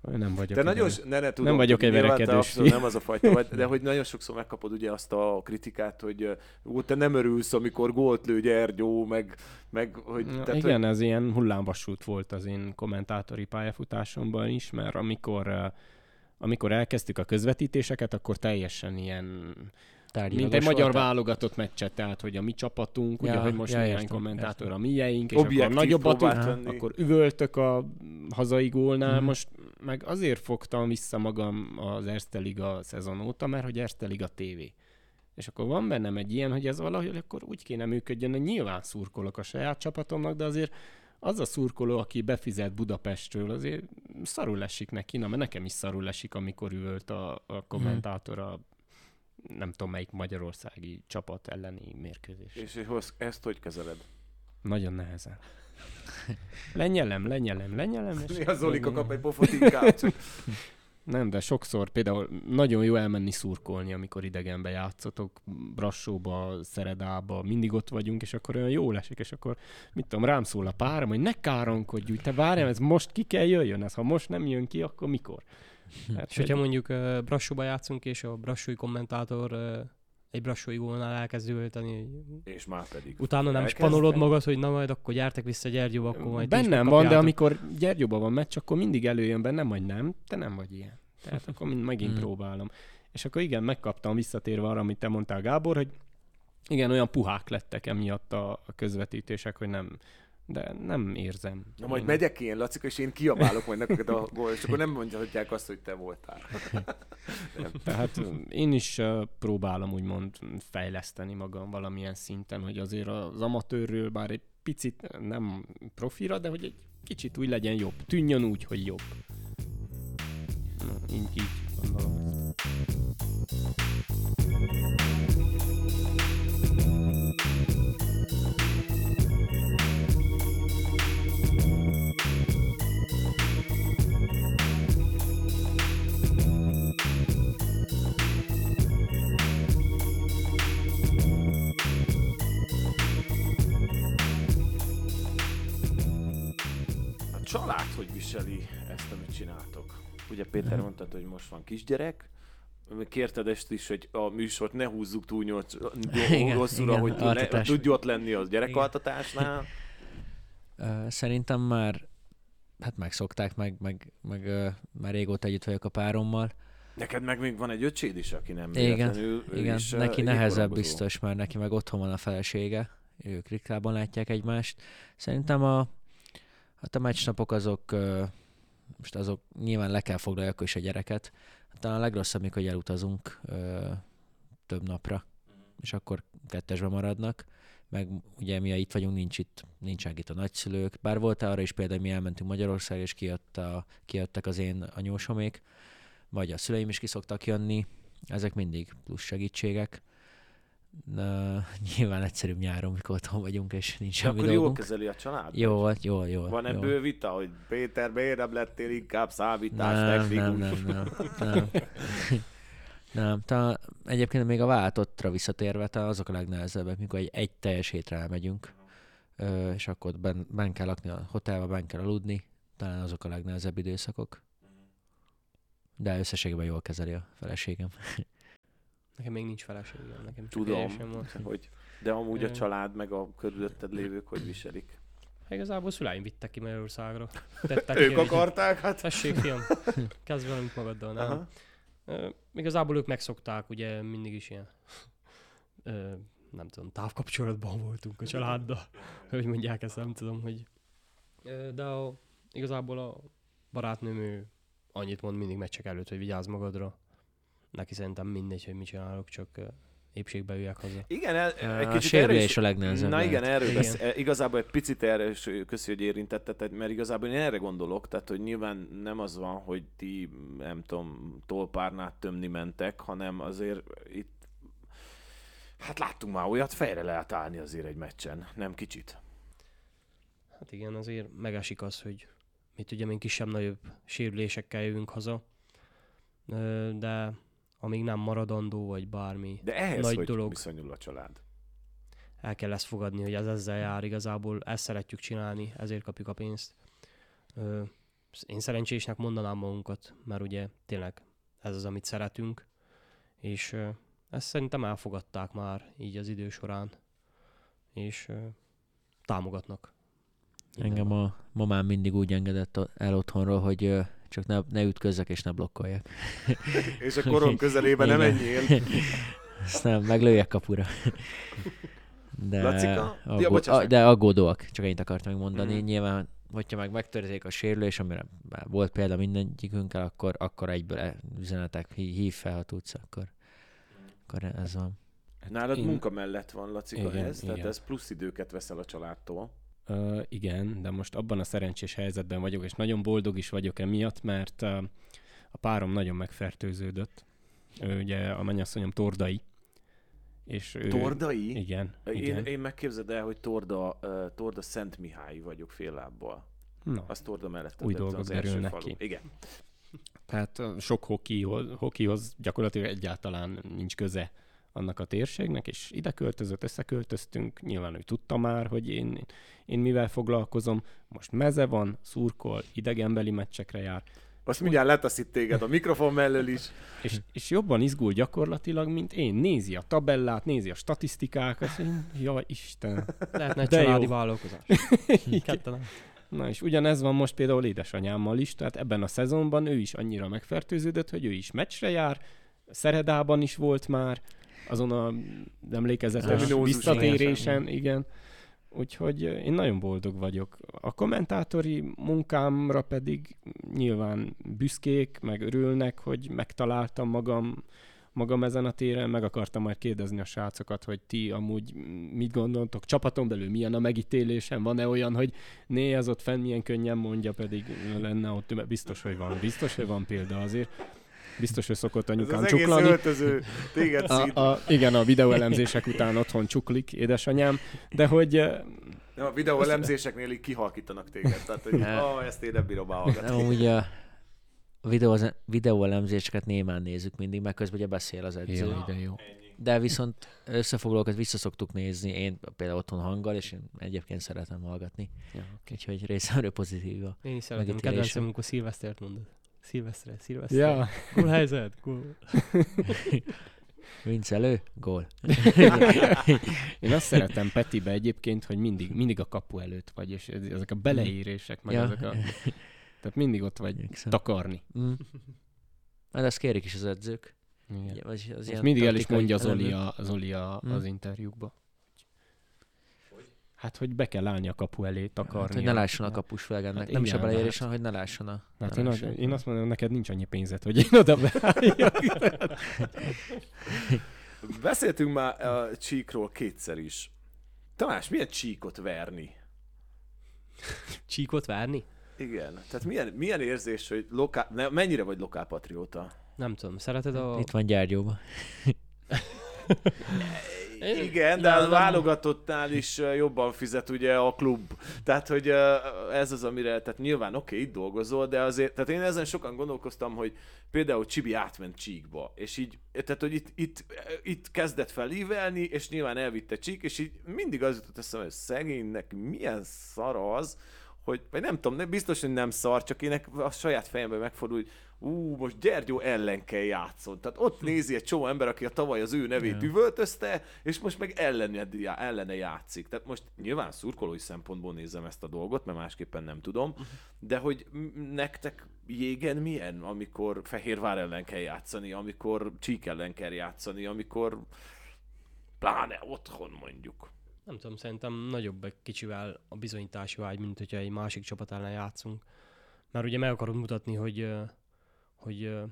nem vagyok. Te nagyon, ne, ne tudom, Nem vagyok egy verekedős nem az a fajta vagy, de hogy nagyon sokszor megkapod ugye azt a kritikát, hogy ó, te nem örülsz, amikor gólt lő Gyergyó, meg, meg hogy... Na, tehát, igen, ez ilyen hullámvasút volt az én kommentátori pályafutásomban is, mert amikor, amikor elkezdtük a közvetítéseket, akkor teljesen ilyen, mint Tárgyilagos egy magyar voltál? válogatott meccset, tehát hogy a mi csapatunk, ugye, Ja, hogy most ja, néhány értem, kommentátor értem. a mieink, és Objektív akkor nagyobbat lenni. akkor üvöltök a hazai gólnál, Mhm. most meg azért fogtam vissza magam az Erste Liga szezon óta, mert hogy Erste Liga TV. És akkor van bennem egy ilyen, hogy ez valahogy akkor úgy kéne működjön, hogy nyilván szurkolok a saját csapatomnak, de azért az a szurkoló, aki befizet Budapestről, azért szarul esik neki, na, mert nekem is szarul esik, amikor üvölt a, a kommentátor a nem tudom melyik magyarországi csapat elleni mérkőzés. És, ezt hogy kezeled? Nagyon nehezen. Lenyelem, lenyelem, lenyelem. és- Néha Zolika kap egy pofot inkább, Nem, de sokszor például nagyon jó elmenni szurkolni, amikor idegenbe játszotok, Brassóba, Szeredába, mindig ott vagyunk, és akkor olyan jó esik, és akkor mit tudom, rám szól a párom, hogy ne káronkodj, te várjál, ez most ki kell jöjjön, ez ha most nem jön ki, akkor mikor? Hát, És hogyha mondjuk uh, Brassóba játszunk, és a brassói kommentátor uh, egy brassói gólnál elkezd üvölteni, és már pedig. utána nem Elkezd? spanolod magad, hogy na majd akkor gyertek vissza Gyergyóba, akkor majd Bennem van, de amikor Gyergyóban van meccs, akkor mindig előjön bennem, hogy nem, te nem vagy ilyen. Tehát akkor mind megint Hmm. próbálom. És akkor igen, megkaptam visszatérve arra, amit te mondtál, Gábor, hogy igen, olyan puhák lettek emiatt a, a közvetítések, hogy nem, de nem érzem. Na majd Én- megyek én, Lacika, és én kiabálok majd neked a gól, és akkor nem mondhatják azt, hogy te voltál. Tehát ö, én is próbálom úgymond fejleszteni magam valamilyen szinten, hogy azért az amatőrről bár egy picit nem profira, de hogy egy kicsit úgy legyen jobb. Tűnjön úgy, hogy jobb. Na, így, így gondolom. A család hogy viseli ezt, amit csináltok? Ugye Péter mondtad, hogy most van kisgyerek, kérted ezt is, hogy a műsort ne húzzuk túl nyolc, Igen, igen, hogy ne, tudj ott lenni a gyerekaltatásnál. Szerintem már hát megszokták, meg, meg, meg ö, már régóta együtt vagyok a párommal. Neked meg még van egy öcséd is, aki nem Igen, ő Igen, is, neki nehezebb biztos, mert neki meg otthon van a felesége, ők ritkában látják egymást. Szerintem a, hát a meccsnapok azok, most azok nyilván le kell foglalni akkor is a gyereket. Talán a legrosszabb, mikor elutazunk több napra, és akkor kettesbe maradnak. Meg ugye mi itt vagyunk, nincs itt, nincsenek itt a nagyszülők. Bár volt arra is például, mi elmentünk Magyarországra, és kijött a, kijöttek az én anyósomék, vagy a szüleim is kiszoktak jönni, ezek mindig plusz segítségek. Na, nyilván egyszerűbb nyáron, mikor otthon vagyunk, és nincs semmi akkor jól dolgunk. kezeli a család? Jó, vagy? jó, jó. Van jó. ebből vita, hogy Péter, miért nem lettél inkább számítás nem, nem, nem, nem, nem. nem. Ta, egyébként még a váltottra visszatérve, ta azok a legnehezebbek, mikor egy, egy teljes hétre elmegyünk, és akkor ben, ben kell lakni a hotelba, ben kell aludni, talán azok a legnehezebb időszakok. De összességében jól kezeli a feleségem. Nekem még nincs feleségem, nekem Tudom, van. hogy, de amúgy a család meg a körülötted lévők hogy viselik. Hát Igazából szüleim vittek ki Magyarországra. Tettek Ők ki, akarták, hát... Tessék, fiam, kezd valamit magaddal, nem? Aha. Ö, igazából ők megszokták, ugye mindig is ilyen, ö, nem tudom, távkapcsolatban voltunk a családdal, hogy mondják ezt, nem tudom, hogy... Ö, de a, igazából a barátnőm ő annyit mond mindig meccsek előtt, hogy vigyázz magadra. Neki szerintem mindegy, hogy mit csinálok, csak épségbe üljek haza. Igen, el, A egy kicsit erre sérülés is, a legnehezebb Na igen, erről Igen. besz, igazából egy picit erre is köszi, hogy érintetted, mert igazából én erre gondolok, tehát hogy nyilván nem az van, hogy ti, nem tudom, tolpárnát tömni mentek, hanem azért itt, hát láttunk már olyat, fejre lehet állni azért egy meccsen, nem kicsit. Hát igen, azért megesik az, hogy mi ugye még kisebb-nagyobb sérülésekkel jövünk haza, de amíg nem maradandó, vagy bármi, De ehhez Nagy hogy dolog. viszonyul a család? el kell ezt fogadni, hogy ez ezzel jár igazából, ezt szeretjük csinálni, ezért kapjuk a pénzt. Ö, én szerencsésnek mondanám magunkat, mert ugye tényleg ez az, amit szeretünk, és ö, ezt szerintem elfogadták már így az idő során, és ö, támogatnak. Engem a mamám mindig úgy engedett el otthonról, hogy csak ne, ne ütközzek és ne blokkoljak. És a korom közelében nem menjél. Ezt nem, meglőjek kapura. De, Lacika? Ja, aggó, bocsáss a, meg. de aggódóak, csak ennyit akartam még mondani. Mhm. Mm. Nyilván, hogyha meg megtörténik a sérülés, amire volt példa mindegyikünkkel, akkor, akkor egyből e- üzenetek, hí- hív fel, ha tudsz, akkor, akkor ez van. Nálad Én- munka mellett van, Lacika, Igen, ez, tehát igen. ez plusz időket veszel a családtól. Uh, igen, de most abban a szerencsés helyzetben vagyok, és nagyon boldog is vagyok emiatt, mert uh, a párom nagyon megfertőződött. Ő ugye a mennyasszonyom tordai. És ő, Tordai? Igen, Én, igen. én megképzeld el, hogy Torda, uh, Torda Szent Mihály vagyok fél lábbal. Na, Az Torda mellett Új dolgok az első derülnek falu. ki. Igen. tehát sok hokihoz, hokihoz gyakorlatilag egyáltalán nincs köze annak a térségnek, és ide költözött, összeköltöztünk, nyilván ő tudta már, hogy én, én mivel foglalkozom, most meze van, szurkol, idegenbeli meccsekre jár, Azt mindjárt letaszít téged a mikrofon mellől is. és, és jobban izgul gyakorlatilag, mint én. Nézi a tabellát, nézi a statisztikákat, és én, jaj Istenem. Lehetne egy családi jó. vállalkozás. Ketten. Na és ugyanez van most például édesanyámmal is, tehát ebben a szezonban ő is annyira megfertőződött, hogy ő is meccsre jár, Szeredában is volt már, azon a emlékezetes Ominózus visszatérésen, igen. Úgyhogy én nagyon boldog vagyok. A kommentátori munkámra pedig nyilván büszkék, meg örülnek, hogy megtaláltam magam, magam ezen a téren, meg akartam majd kérdezni a srácokat, hogy ti amúgy mit gondoltok, csapaton belül milyen a megítélésem, van-e olyan, hogy né, az ott fenn milyen könnyen mondja, pedig lenne ott, biztos, hogy van, biztos, hogy van példa azért. Biztos, hogy szokott Ez anyukám az egész csuklani. öltöző téged. A, a, igen, a videóelemzések után otthon csuklik, édesanyám, de hogy Nem, a videó elemzéseknél így kihalkítanak téged. Tehát, hogy oh, ezt én nem bírom hallgatni. Amúgy a videó, videóelemzéseket némán nézzük mindig, mert közben ugye beszél az edző. jó, de jó. De viszont összefoglalókat vissza szoktuk nézni, én például otthon hanggal, és én egyébként szeretem hallgatni. Ja, Úgyhogy részemről pozitív a Én is szeretem. Kedvencem, amikor Szilvesztert mondod. Szilvesztre, Szilvesztre. Ja, Gól helyzet, gól. Vince elő, gól. Én azt szeretem Petibe egyébként, hogy mindig, mindig a kapu előtt vagy, és ez- ezek a beleírések, meg Ja. ezek a... Tehát mindig ott vagy Igyekszem. takarni. Mm. Hát ezt kérik is az edzők. Igen. Vagy az ilyen mindig el is mondja Zoli, a, Zoli a, Hm. az interjúkba. Hát, hogy be kell állni a kapu elé, takarni. Hát, hogy ne lásson a kapus. Hát nem is a igen, beleérés, hát- hogy ne lásson a... Hát ne én, lásson. én azt mondom, neked nincs annyi pénzed, hogy én oda beálljak. Beszéltünk már a csíkról kétszer is. Tamás, milyen csíkot verni? Csíkot várni? Igen. Tehát milyen, milyen érzés, hogy lokál, ne, mennyire vagy lokálpatrióta? Nem tudom, szereted a... Itt van Gyárgyóban. Igen, de a válogatottnál is jobban fizet ugye a klub. Tehát, hogy ez az, amire, tehát nyilván oké, okay, itt dolgozol, de azért, tehát én ezen sokan gondolkoztam, hogy például Csibi átment Csíkba, és így, tehát, hogy itt, itt, itt kezdett fel ívelni, és nyilván elvitte Csík, és így mindig az jutott eszembe, hogy szegénynek milyen szara az, hogy, vagy nem tudom, biztos, hogy nem szar, csak én a saját fejemben megfordul, hogy ú, most Gyergyó ellen kell játszon. Tehát ott nézi egy csomó ember, aki a tavaly az ő nevét üvöltözte, és most meg ellene, ellene játszik. Tehát most nyilván szurkolói szempontból nézem ezt a dolgot, mert másképpen nem tudom, de hogy nektek jégen milyen, amikor Fehérvár ellen kell játszani, amikor Csík ellen kell játszani, amikor pláne otthon mondjuk. Nem tudom, szerintem nagyobb egy kicsivel a bizonyítási vágy, mint hogyha egy másik csapat ellen játszunk. Mert ugye meg akarod mutatni, hogy, hogy ö,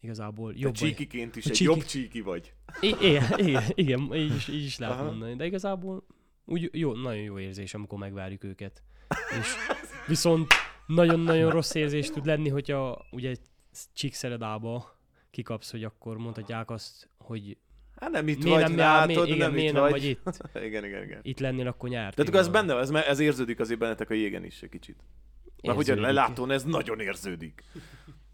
igazából Te jobb vagy. csíkiként is egy csíki- jobb csíki vagy. I- igen, igen, igen, így is, így is lehet Aha. mondani. De igazából úgy jó, nagyon jó érzés, amikor megvárjuk őket. És viszont nagyon-nagyon rossz érzés tud lenni, hogyha ugye Csíkszeredába kikapsz, hogy akkor mondhatják azt, hogy Hát nem itt miért vagy, nem, látod, mi, igen, nem miért itt nem vagy. vagy itt. igen, igen, igen. Itt lennél, akkor nyert. Tehát akkor ez benne, ez, ez érződik azért bennetek a jégen is egy kicsit. Mert hogy a lelátón ez nagyon érződik.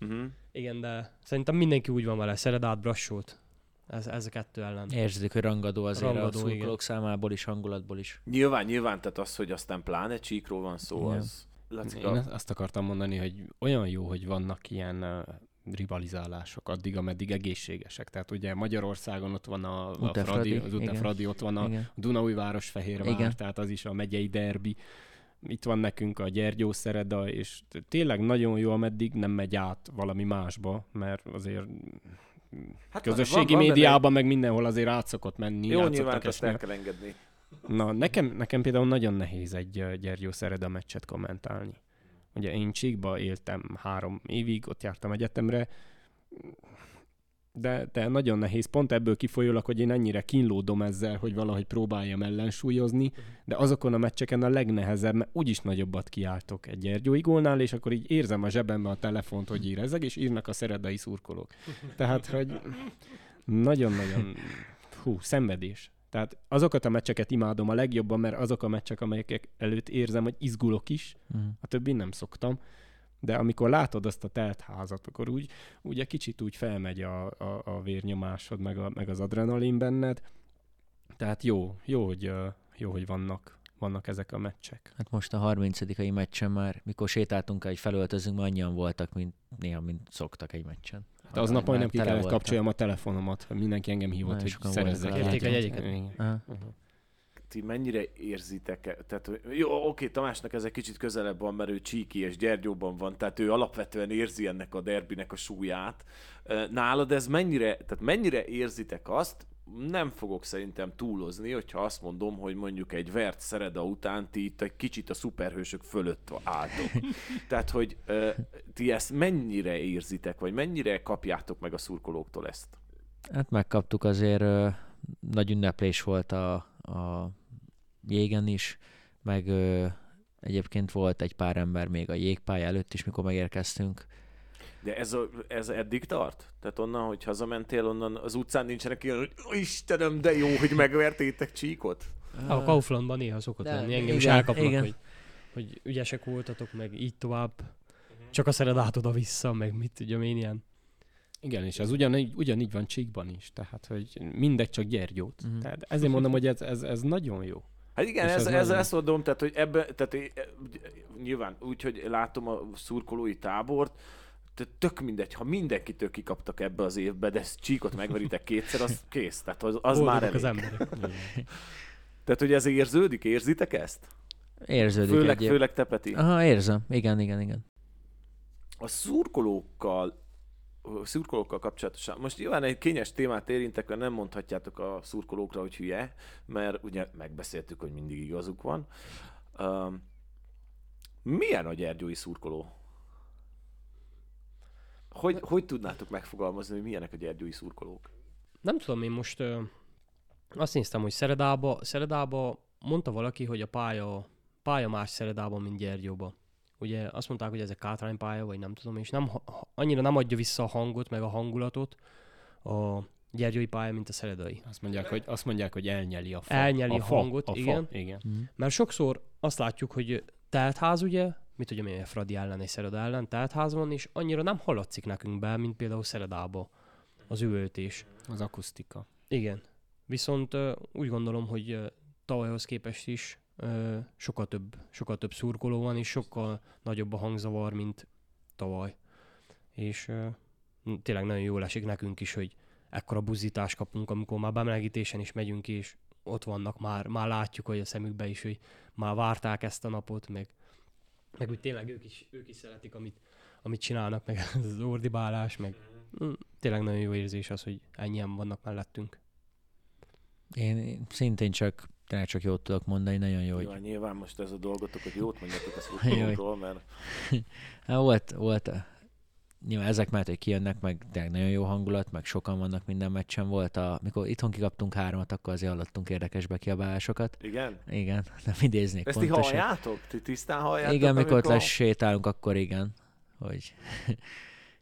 Uh-huh. Igen, de szerintem mindenki úgy van vele, Szeredát, Brassót. Ez, ez a kettő ellen. Érződik, hogy rangadó azért Rangadó, a szurkolók számából is, hangulatból is. Nyilván, nyilván, tehát az, hogy aztán pláne csíkról van szó, Igen. az... Laci, Én azt- akartam mondani, hogy olyan jó, hogy vannak ilyen rivalizálások addig, ameddig egészségesek. Tehát ugye Magyarországon ott van a, a Ute Fradi, az Ute igen. Fradi, ott van a Igen. Dunaújváros Fehérvár, Igen. tehát az is a megyei derbi. Itt van nekünk a Gyergyó Szereda, és tényleg nagyon jó, ameddig nem megy át valami másba, mert azért hát közösségi benne- médiában meg mindenhol azért át szokott menni. Jó, nyilván ezt el kell engedni. Na, nekem, nekem például nagyon nehéz egy Gyergyó Szereda meccset kommentálni. Ugye én Csíkba éltem három évig, ott jártam egyetemre, de, de nagyon nehéz, pont ebből kifolyólag, hogy én ennyire kínlódom ezzel, hogy valahogy próbáljam ellensúlyozni, de azokon a meccseken a legnehezebb, mert úgyis nagyobbat kiáltok egy Gyergyói gólnál, és akkor így érzem a zsebemben a telefont, hogy ír ezek, és írnak a szeredai szurkolók. Tehát, hogy nagyon-nagyon, hú, szenvedés. Tehát azokat a meccseket imádom a legjobban, mert azok a meccsek, amelyek előtt érzem, hogy izgulok is, Mhm. a többi nem szoktam. De amikor látod azt a telt házat, akkor úgy, úgy egy kicsit úgy felmegy a, a, a vérnyomásod, meg, a, meg az adrenalin benned. Tehát jó, jó, hogy, jó, hogy vannak, vannak ezek a meccsek. Hát most a 30 meccsen már, mikor sétáltunk egy felöltözünk, már annyian voltak, mint néha, mint szoktak egy meccsen. Hát aznap Már majdnem ki kellett kapcsoljam a telefonomat, hogy mindenki engem hívott, hogy szerezzek. Kérték egy Igen. Ti mennyire érzitek, tehát jó, oké, Tamásnak ez egy kicsit közelebb van, mert ő Csíki és Gyergyóban van, tehát ő alapvetően érzi ennek a derbinek a súlyát. Nálad ez mennyire, tehát mennyire érzitek azt, nem fogok szerintem túlozni, hogyha azt mondom, hogy mondjuk egy vert szereda után ti itt egy kicsit a szuperhősök fölött álltok. Tehát, hogy ö, ti ezt mennyire érzitek, vagy mennyire kapjátok meg a szurkolóktól ezt? Hát megkaptuk azért, ö, nagy ünneplés volt a, a jégen is, meg ö, egyébként volt egy pár ember még a jégpálya előtt is, mikor megérkeztünk. De ez, a, ez eddig tart? Tehát onnan, hogy hazamentél, onnan az utcán nincsenek ilyen, hogy "Ó, Istenem, de jó, hogy megvertétek csíkot? A Kauflandban néha szokott De, lenni, engem is igen, elkapnak, igen. hogy, hogy ügyesek voltatok, meg így tovább. Csak a szeredát oda-vissza, meg mit tudjam én ilyen. Igen, és ez ugyanígy, ugyanígy van Csíkban is, tehát hogy mindegy csak Gyergyót. Mhm. Tehát ezért mondom, hogy ez, ez, ez nagyon jó. Hát igen, ez, ez ez, nagyon- ezt mondom, tehát, hogy ebben, tehát eh, nyilván úgy, hogy látom a szurkolói tábort, tök mindegy, ha mindenkitől kikaptak ebbe az évbe, de ezt csíkot megveritek kétszer, az kész. Tehát az, az már elég. az emberek. Tehát, hogy ez érződik, érzitek ezt? Érződik Főleg, egyéb. főleg te, Peti. Aha, érzem. Igen, igen, igen. A szurkolókkal szurkolókkal kapcsolatosan. Most nyilván egy kényes témát érintek, mert nem mondhatjátok a szurkolókra, hogy hülye, mert ugye megbeszéltük, hogy mindig igazuk van. Um, milyen a gyergyói szurkoló? Hogy, hogy tudnátok megfogalmazni, hogy milyenek a gyergyói szurkolók? Nem tudom, én most ö, azt néztem, hogy Szeredába, Szeredába mondta valaki, hogy a pálya, pálya más Szeredában, mint Gyergyóba. Ugye azt mondták, hogy ez egy kátránypálya, vagy nem tudom, és nem, annyira nem adja vissza a hangot, meg a hangulatot a gyergyói pálya, mint a szeredai. Azt mondják, hogy, azt mondják, hogy elnyeli a fa. Elnyeli a a fa, hangot, a fa, igen. igen. Mert sokszor azt látjuk, hogy teltház ugye, mit tudja, milyen Fradi ellen és Szereda ellen, teltház van, és annyira nem hallatszik nekünk be, mint például Szeredába az üvöltés. Az akusztika. Igen. Viszont úgy gondolom, hogy tavalyhoz képest is sokkal több, sokkal több szurkoló van, és sokkal nagyobb a hangzavar, mint tavaly. És tényleg nagyon jól esik nekünk is, hogy ekkora buzdítást kapunk, amikor már bemelegítésen is megyünk, és ott vannak, már, már látjuk, hogy a szemükbe is, hogy már várták ezt a napot, meg, meg úgy tényleg ők is, ők is szeretik, amit, amit csinálnak, meg az ordibálás, meg mm, tényleg nagyon jó érzés az, hogy ennyien vannak mellettünk. Én szintén csak, tényleg csak jót tudok mondani, nagyon jó, Hogy... hogy nyilván most ez a dolgotok, hogy jót mondjatok a szurkolókról, mert Hát volt, volt, nyilván ezek mellett, hogy kijönnek, meg tényleg nagyon jó hangulat, meg sokan vannak minden meccsen volt. A, mikor itthon kikaptunk háromat, akkor azért hallottunk érdekes bekiabálásokat. igen. Igen, nem idéznék Ezt ti pontosan. halljátok? Ti tisztán halljátok? Igen, mikor ott amikor- lesétálunk, akkor igen, hogy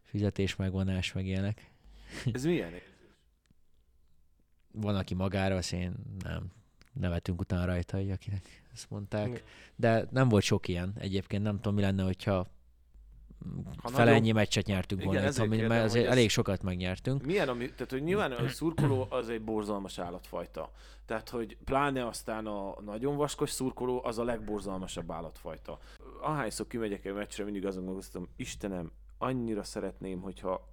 fizetés megvonás, meg ilyenek. Ez milyen? Van, aki magára, azt én nem nevetünk utána rajta, hogy akinek ezt mondták. Igen. De nem volt sok ilyen. Egyébként nem tudom, mi lenne, hogyha Ha fele nagyon- ennyi meccset nyertünk Igen, volna, ezért itthon, kérdem, mert azért elég sokat megnyertünk. Milyen, ami, tehát hogy nyilván a szurkoló az egy borzalmas állatfajta. Tehát, hogy pláne aztán a nagyon vaskos szurkoló az a legborzalmasabb állatfajta. Ahányszor kimegyek egy meccsre, mindig azon gondolkoztam, Istenem, annyira szeretném, hogyha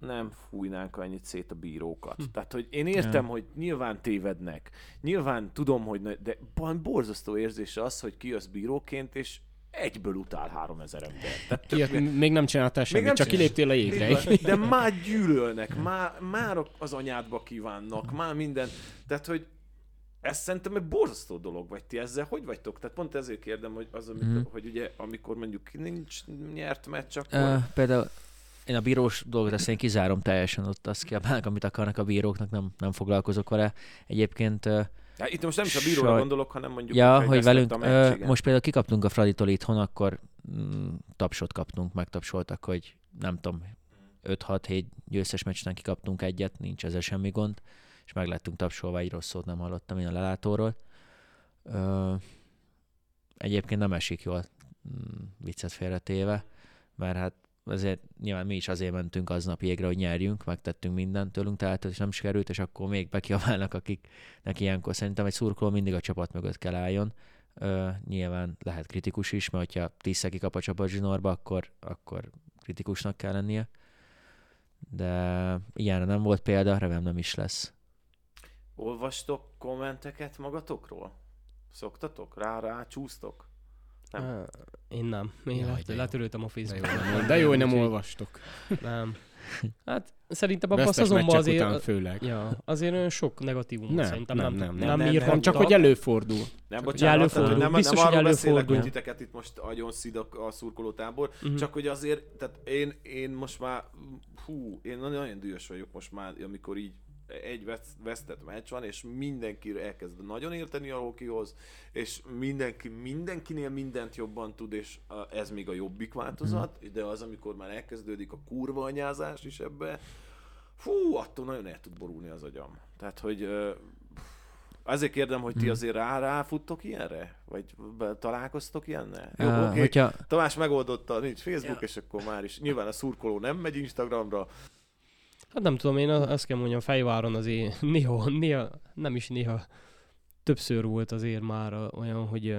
nem fújnánk annyit szét a bírókat. Hm. Tehát, hogy én értem, hogy nyilván tévednek. Nyilván tudom, hogy ne, de van borzasztó érzés az, hogy kijössz bíróként, és egyből utál 3000 ember. Tehát tök Ilyet mi- még nem csináltál semmit, nem csak csináltam. kiléptél a jégre. De már gyűlölnek, már, már az anyádba kívánnak, már minden. Tehát, hogy ez szerintem egy borzasztó dolog, vagy ti ezzel hogy vagytok? Tehát pont ezért kérdem, hogy az, amit, Mhm. hogy ugye, amikor mondjuk nincs nyert meccs, akkor... Uh, például én a bírós dolgot azt én kizárom teljesen, ott azt kiabálnak, amit akarnak a bíróknak, nem, nem foglalkozok vele. Egyébként, Hát itt most nem is a bíróra Saj- gondolok, hanem mondjuk, ja, hogy velünk, igen. most például kikaptunk a Fraditól itthon, akkor mm, tapsot kaptunk, megtapsoltak, hogy nem tudom, 5-6-7 győztes meccsen kikaptunk egyet, nincs ezzel semmi gond, és meg lettünk tapsolva, egy rossz szót nem hallottam én a lelátóról. Uh, egyébként nem esik jól, mm, viccet félretéve, mert hát azért nyilván mi is azért mentünk aznap jégre, hogy nyerjünk, megtettünk mindent tőlünk, tehát és nem sikerült, és akkor még bekiabálnak, akiknek ilyenkor szerintem egy szurkoló mindig a csapat mögött kell álljon. Ö, nyilván lehet kritikus is, mert hogyha tízszer kikap a csapat zsinórba, akkor, akkor kritikusnak kell lennie. De ilyenre nem volt példa, remélem nem is lesz. Olvastok kommenteket magatokról? Szoktatok? Rá, rá csúsztok? Nem. Én nem. Én Jaj, jó. letöröltem a De jó, Facebookon. nem, de jó, hogy nem olvastok. Nem. Hát szerintem abban a szezonban azért... után főleg. Ja, azért olyan sok negatívum Nem, szerintem nem, nem, nem, nem, nem, nem, nem, írhatnak. nem, Csak hogy előfordul. Nem, bocsánat, előfordul. tehát, hogy nem, Biztos, nem arról beszélek, hogy előfordul. titeket itt most agyon szidok a szurkolótábor, Mhm. Csak hogy azért, tehát én, én most már, hú, én nagyon, nagyon dühös vagyok most már, amikor így egy vesz- vesztett meccs van, és mindenki elkezd nagyon érteni a hokihoz, és mindenki mindenkinél mindent jobban tud, és ez még a jobbik változat, de az, amikor már elkezdődik a kurva anyázás is ebbe, fú, attól nagyon el tud borulni az agyam. Tehát, hogy azért kérdem, hogy ti azért rá ráfuttok ilyenre? Vagy találkoztok ilyennel? Jó, Ö, oké. hogyha, Tamás megoldotta, nincs Facebook, és akkor már is. Nyilván a szurkoló nem megy Instagramra. Hát nem tudom, én azt kell mondjam, Fejváron azért néha, néha, nem is néha, többször volt azért már olyan, hogy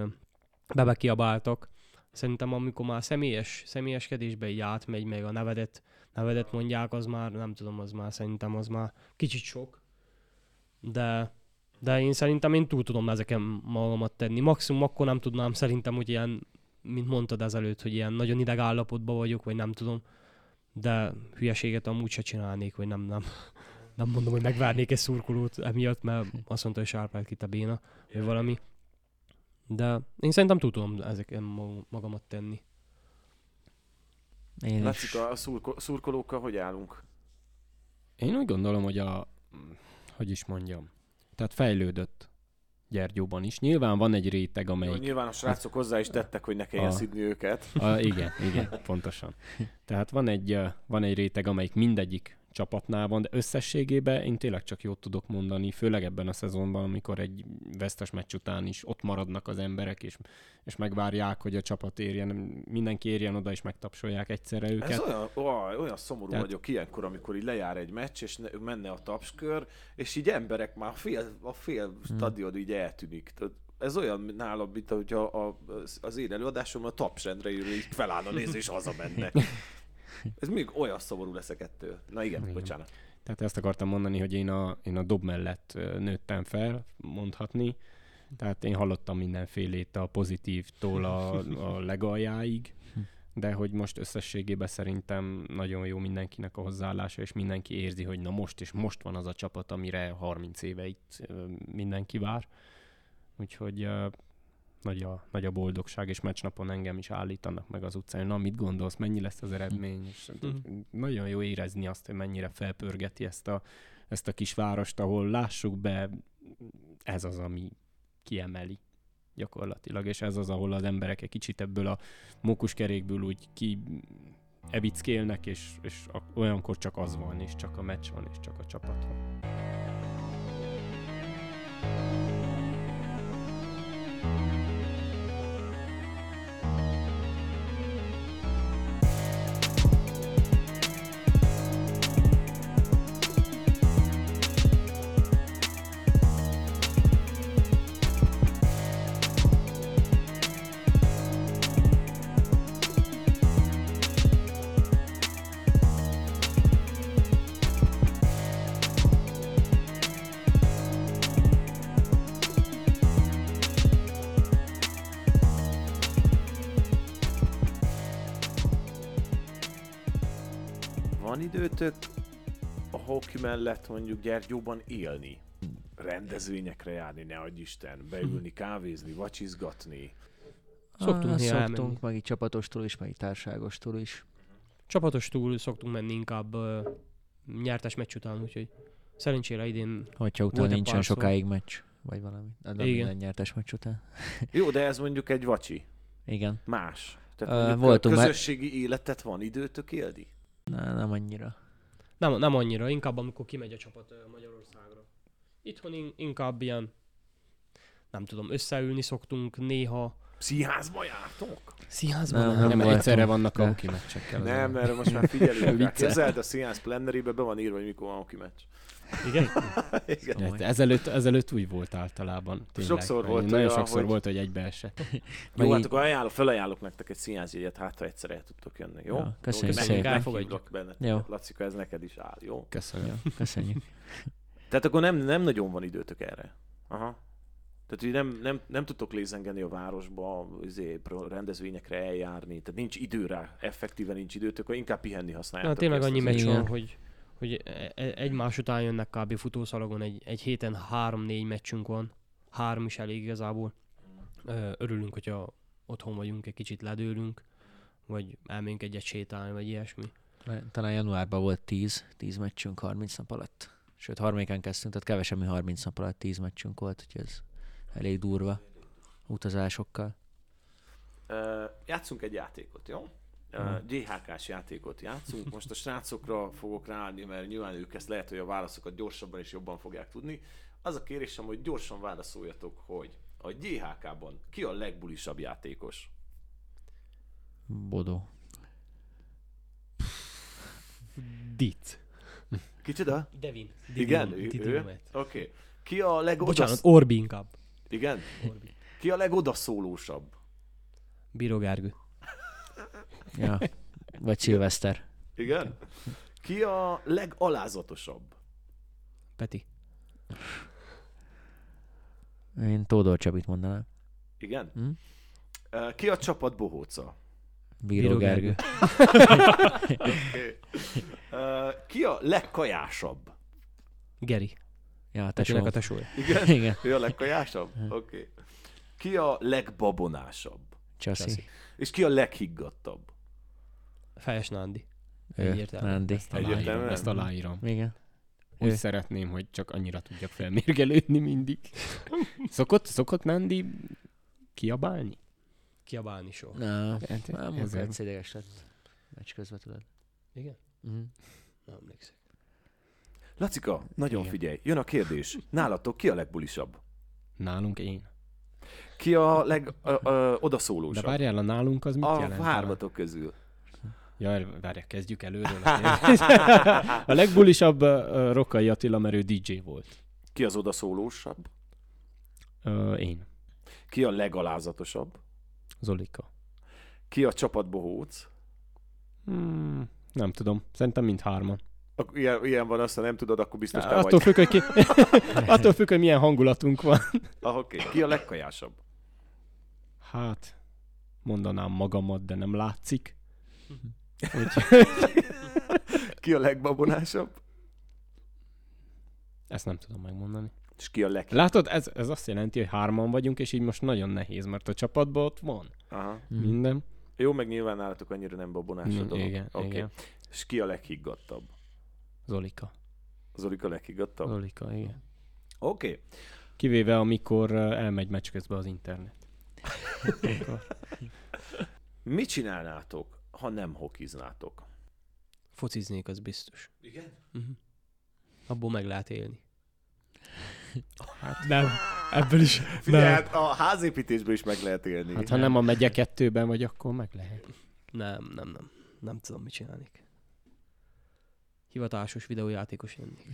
bebekiabáltak, szerintem amikor már személyes, személyeskedésbe így átmegy, meg a nevedet, nevedet mondják, az már, nem tudom, az már szerintem az már kicsit sok. De, de én szerintem én túl tudom ezeken magamat tenni. Maximum akkor nem tudnám szerintem, hogy ilyen, mint mondtad ezelőtt, hogy ilyen nagyon ideg állapotban vagyok, vagy nem tudom. De hülyeséget amúgy se csinálnék, vagy nem, nem. Nem mondom, hogy megvárnék egy szurkolót emiatt, mert azt mondta, hogy sárpált ki a béna, vagy valami. De én szerintem tudom ezeken ma- magamat tenni. Én is. Lacika, a szurko- szurkolókkal hogy állunk? Én úgy gondolom, hogy a... Hogy is mondjam. Tehát fejlődött Gyergyóban is. Nyilván van egy réteg, Jó, amelyik... nyilván a srácok hozzá is tettek, hogy ne kelljen A- szidni őket. A, igen, igen, pontosan. Tehát van egy, van egy réteg, amelyik mindegyik csapatnál van, de összességében én tényleg csak jót tudok mondani, főleg ebben a szezonban, amikor egy vesztes meccs után is ott maradnak az emberek, és, és megvárják, hogy a csapat érjen, mindenki érjen oda, és megtapsolják egyszerre őket. Ez olyan, olyan, olyan szomorú Tehát- vagyok ilyenkor, amikor így lejár egy meccs, és ne, menne a tapskör, és így emberek már a fél, a fél stadion így eltűnik. Tehát ez olyan nálam, mint hogyha a, az én előadásom a tapsrendre jön, így felállna nézni, és hazamenne. Ez még olyan szomorú leszek ettől. Na igen, Igen. bocsánat. Tehát ezt akartam mondani, hogy én a, én a dob mellett nőttem fel, mondhatni. Tehát én hallottam mindenfélét a pozitívtól a, a legaljáig, de hogy most összességében szerintem nagyon jó mindenkinek a hozzáállása, és mindenki érzi, hogy na most és most van az a csapat, amire 30 éve itt mindenki vár. Úgyhogy nagy a, nagy a boldogság, és meccsnapon engem is állítanak meg az utcán, na mit gondolsz, mennyi lesz az eredmény, és Mhm. nagyon jó érezni azt, hogy mennyire felpörgeti ezt a, ezt a kis várost, ahol lássuk be, ez az, ami kiemeli gyakorlatilag, és ez az, ahol az emberek egy kicsit ebből a mókuskerékből úgy ki evickélnek, és, és olyankor csak az van, és csak a meccs van, és csak a csapat van. Van időtök a hoki mellett mondjuk Gyergyóban élni? Rendezvényekre járni, ne adj Isten, beülni, kávézni, vacsizgatni. Szoktunk ah, szoktunk, elmenni. meg így csapatostól is, meg így társágostól is. Csapatos túl szoktunk menni inkább uh, nyertes meccs után, úgyhogy szerencsére idén Hogyha utána nincsen pár szó. sokáig meccs, vagy valami. De Igen. minden nyertes meccs után. Jó, de ez mondjuk egy vacsi. Igen. Más. Tehát Ö, mondjuk voltunk már- közösségi életet van időtök élni? Na, nem annyira. Nem, nem annyira, inkább amikor kimegy a csapat Magyarországra. Itthon in, inkább ilyen, nem tudom, összeülni szoktunk néha. Színházba jártok? Színházban? Nem, Nem, nem egyszerre vannak a hoki meccsekkel. Nem, erre most már figyelünk. rá. Képzeld, a színház plennerébe be van írva, hogy mikor van hoki meccs. Igen? Igen. De ezelőtt, ezelőtt úgy volt általában. Tényleg. Sokszor volt Nagyon olyan, sokszor hogy- volt, hogy egybeesett. Jó, Meg hát akkor ajánlok, felajánlok nektek egy színházjegyet, hát ha egyszer el tudtok jönni, jó? Ja, köszönjük Jó, szépen. Elfogadjuk benneteket. Jó. Lacika, ez neked is áll, jó? Köszönöm. Jó, köszönjük. Tehát akkor nem, nem nagyon van időtök erre. Aha. Tehát, hogy nem, nem, nem tudtok lézengeni a városba, izé, rendezvényekre eljárni, tehát nincs idő rá, effektíven nincs időtök, akkor inkább pihenni használjátok. Na, tényleg ezt annyi meccs van, hogy, hogy e- e- egymás után jönnek kb. futószalagon, egy, egy héten három-négy meccsünk van. Három is elég igazából. Örülünk, hogyha otthon vagyunk, egy kicsit ledőlünk, vagy elmegyünk egyet sétálni, vagy ilyesmi. Talán januárban volt 10, 10 meccsünk 30 nap alatt. Sőt, harmadikán kezdtünk, tehát kevesebb, mint 30 nap alatt 10 meccsünk volt, úgyhogy ez elég durva utazásokkal. Ö, játszunk egy játékot, jó? GHK-s játékot játszunk. Most a srácokra fogok ráállni, mert nyilván ők ezt lehet, hogy a válaszokat gyorsabban és jobban fogják tudni. Az a kérésem, hogy gyorsan válaszoljatok, hogy a GHK-ban ki a legbulisabb játékos? Bodó. Dit. Kicsoda? Devin. Igen, ő, ő? Oké. Okay. Ki a legodasz... Bocsánat, Orbi inkább. Igen? Orbi. Ki a legodaszólósabb? Bíró. Ja. Vagy Szilveszter. Igen? Ki a legalázatosabb? Peti. Én Tódor Csabit mondanám. Igen? Hm? Ki a csapat bohóca? Bíró, Bíró Gergő. Okay. Ki a legkajásabb? Geri. Ja, tesóm. a tesója. Igen? Igen. Ő a legkajásabb? Oké. Okay. Ki a legbabonásabb? Csaszi. És ki a leghiggadtabb? Fejes. Egyértelműen. Nándi. Ezt aláírom. Ezt aláírom. Igen. Úgy Ő. szeretném, hogy csak annyira tudjak felmérgelődni mindig. Szokott, szokott Nandi kiabálni? Kiabálni soha. Na, Hát, nem ezzel- volt ideges lett. Meccs közben tudod. Igen? Mhm. Nem emlékszek. Lacika, nagyon Igen. figyelj. Jön a kérdés. Nálatok ki a legbulisabb? Nálunk én. Ki a leg ö, ö, De odaszólósabb? várjál, a nálunk az mit a jelent? hármatok közül. Ja, várjál, kezdjük előről. a legbulisabb uh, Rokai Attila, mert ő DJ volt. Ki az odaszólósabb? Uh, én. Ki a legalázatosabb? Zolika. Ki a csapat bohóc? Hmm, nem tudom. Szerintem mind hárman. Ak- Ilyen, ilyen van, azt ha nem tudod, akkor biztos te Attól vagy. függ, hogy ki... Attól függ, hogy milyen hangulatunk van. Ah, oké. Okay. Ki a legkajásabb? Hát, mondanám magamat, de nem látszik. Úgy, Ki a legbabonásabb? ezt nem tudom megmondani. És ki a leg... Látod, ez, ez azt jelenti, hogy hárman vagyunk, és így most nagyon nehéz, mert a csapatban ott van Aha. Mhm. minden. Jó, meg nyilván nálatok annyira nem babonás a dolog. igen, Oké. igen. És ki a leghiggadtabb? Zolika. Zolika a leghiggadtabb? Oké. Zolika, igen. Okay. Kivéve, amikor elmegy meccs közben az internet. Mit csinálnátok, ha nem hokiznátok? Fociznék, az biztos. Igen? Uh-huh. Abból meg lehet élni. Hát nem, ebből is. Figyelj, Nem. hát a házépítésből is meg lehet élni. Hát ha nem a megye kettőben vagy, akkor meg lehet. Nem, nem, nem. Nem tudom, mit csinálnék. Hivatásos videójátékos lennék.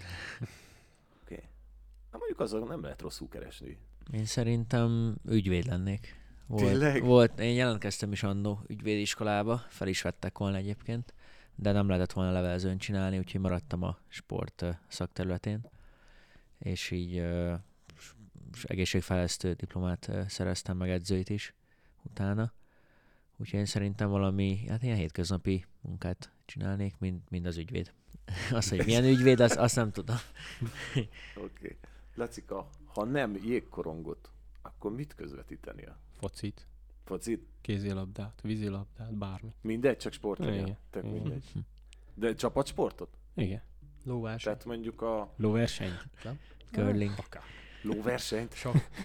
Hát mondjuk azon nem lehet rosszul keresni. Én szerintem ügyvéd lennék. Volt, Tényleg? volt, én jelentkeztem is annó ügyvédiskolába, fel is vettek volna egyébként, de nem lehetett volna levelezőn csinálni, úgyhogy maradtam a sport szakterületén, és így egészségfejlesztő diplomát szereztem meg edzőit is utána. Úgyhogy én szerintem valami, hát ilyen hétköznapi munkát csinálnék, mint, mint az ügyvéd. Azt, hogy milyen ügyvéd, azt, azt nem tudom. Oké. Okay. Lacika, ha nem jégkorongot, akkor mit közvetítenél? Focit, Focit? kézilabdát, vízilabdát, bármi. Mindegy, csak sport legyen. Igen, Tök igen. mindegy. De csapatsportot? Igen. Lóvás. Tehát mondjuk a Lóverseny. Curling. lóversenyt?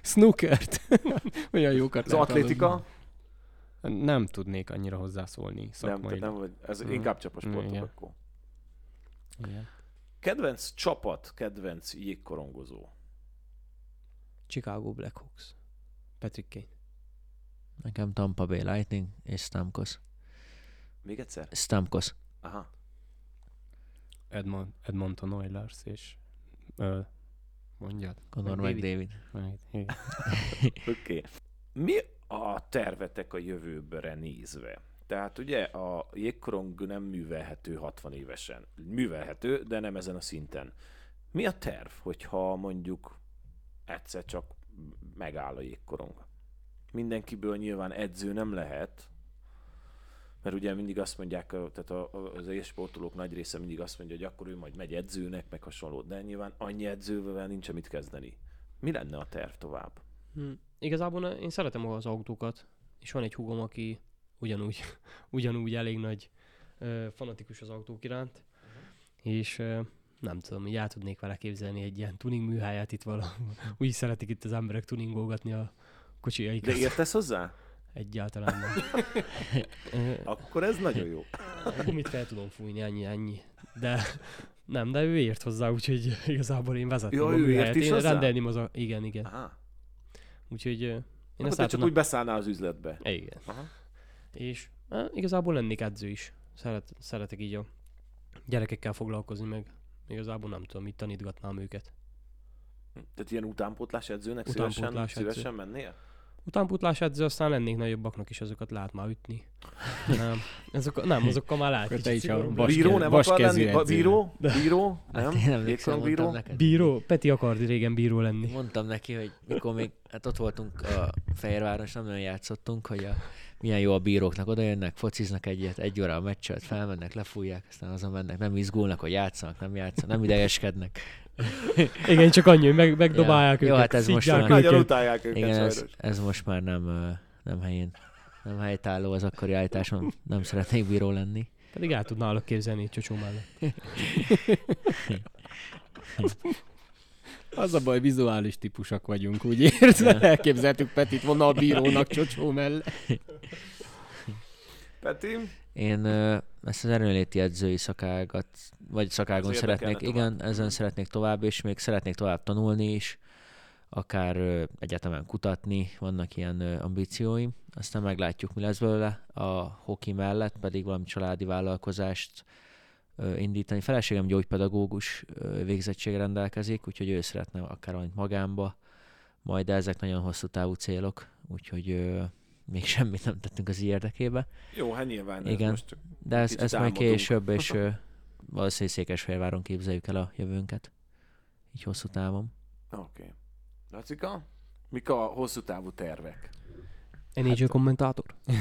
Snookert. Olyan jókat Az atlétika? hallani. Nem tudnék annyira hozzászólni Nem, te szakmai. nem vagy. Ez Mhm. inkább csapasportok Igen. akkor. Igen. Kedvenc csapat, kedvenc jégkorongozó. Chicago Blackhawks. Patrick Kane. Nekem Tampa Bay Lightning és Stamkos. Még egyszer? Stamkos. Aha. Edmont, Edmonton Oilers és ö, mondjad. Conor McDavid. Oké. Okay. Mi a tervetek a jövőbre nézve? Tehát ugye a jégkorong nem művelhető 60 évesen. Művelhető, de nem ezen a szinten. Mi a terv, hogyha mondjuk egyszer csak megáll a jégkorong? Mindenkiből nyilván edző nem lehet, mert ugye mindig azt mondják, tehát az élsportolók nagy része mindig azt mondja, hogy akkor ő majd megy edzőnek, meg hasonló, de nyilván annyi edzővel nincs mit kezdeni. Mi lenne a terv tovább? Hm. Igazából én szeretem az autókat, és van egy húgom, aki ugyanúgy, ugyanúgy elég nagy ö, fanatikus az autók iránt, és ö, nem tudom, így el tudnék vele képzelni egy ilyen tuning műhelyet itt valahol. Úgy szeretik itt az emberek tuningolgatni a kocsiaikat. De értesz hozzá? Egyáltalán nem. Akkor ez nagyon jó. A gumit fel tudom fújni, ennyi, ennyi. De nem, de ő ért hozzá, úgyhogy igazából én vezetném Ja, a műhelyet. Én hozzá? rendelném az a... Igen, igen. Aha. Úgyhogy én ezt Akkor el csak úgy beszállnál az üzletbe. Igen. Aha. És á, igazából lennék edző is. Szeret, szeretek így a gyerekekkel foglalkozni, meg igazából nem tudom, mit tanítgatnám őket. Tehát ilyen utánpótlás edzőnek Utánpótlás szívesen, edző. szívesen mennél? Utánputlás edző, aztán lennék nagyobbaknak is, azokat lehet már ütni. Nem, azok, nem azokkal már lehet te is a vas- Bíró nem vas akar lenni? Bíró? Bíró? Hát Nem? mondtam bíró? neked. Bíró? Peti akart régen bíró lenni. Mondtam neki, hogy mikor még, hát ott voltunk a Fehérváron, és nem nagyon játszottunk, hogy a, milyen jó a bíróknak, oda jönnek, fociznak egyet, egy óra a meccset, felmennek, lefújják, aztán azon mennek, nem izgulnak, hogy játszanak, nem játszanak, nem idegeskednek. Igen, csak annyi, hogy meg, megdobálják Ja. őket. Jó, hát ez most már- Nagyon utálják őket Igen, ez, sajnos. ez most már nem, nem helyén, nem helytálló az akkori állításom, nem szeretnék bíró lenni. Pedig el tudnálok képzelni csocsó mellett. Az a baj, vizuális típusak vagyunk, úgy érzve. Elképzeltük Petit volna a bírónak csocsó mellett. Peti? Én ezt az erőnléti edzői szakágat, vagy szakágon Ez szeretnék, igen, tovább. ezen szeretnék tovább, és még szeretnék tovább tanulni is, akár ö, egyetemen kutatni, vannak ilyen ö, ambícióim, aztán meglátjuk, mi lesz belőle. A hoki mellett pedig valami családi vállalkozást ö, indítani. Feleségem gyógypedagógus ö, végzettségre rendelkezik, úgyhogy ő szeretne akár valamit magánba, majd ezek nagyon hosszú távú célok, úgyhogy ö, még semmit nem tettünk az érdekébe. Jó, hát nyilván ez Igen. most csak De ez, ez majd később, és valószínűleg Székesfehérváron képzeljük el a jövőnket. Így hosszú távon. Oké. Okay. Lacika? Mik a hosszú távú tervek? NHL kommentátor.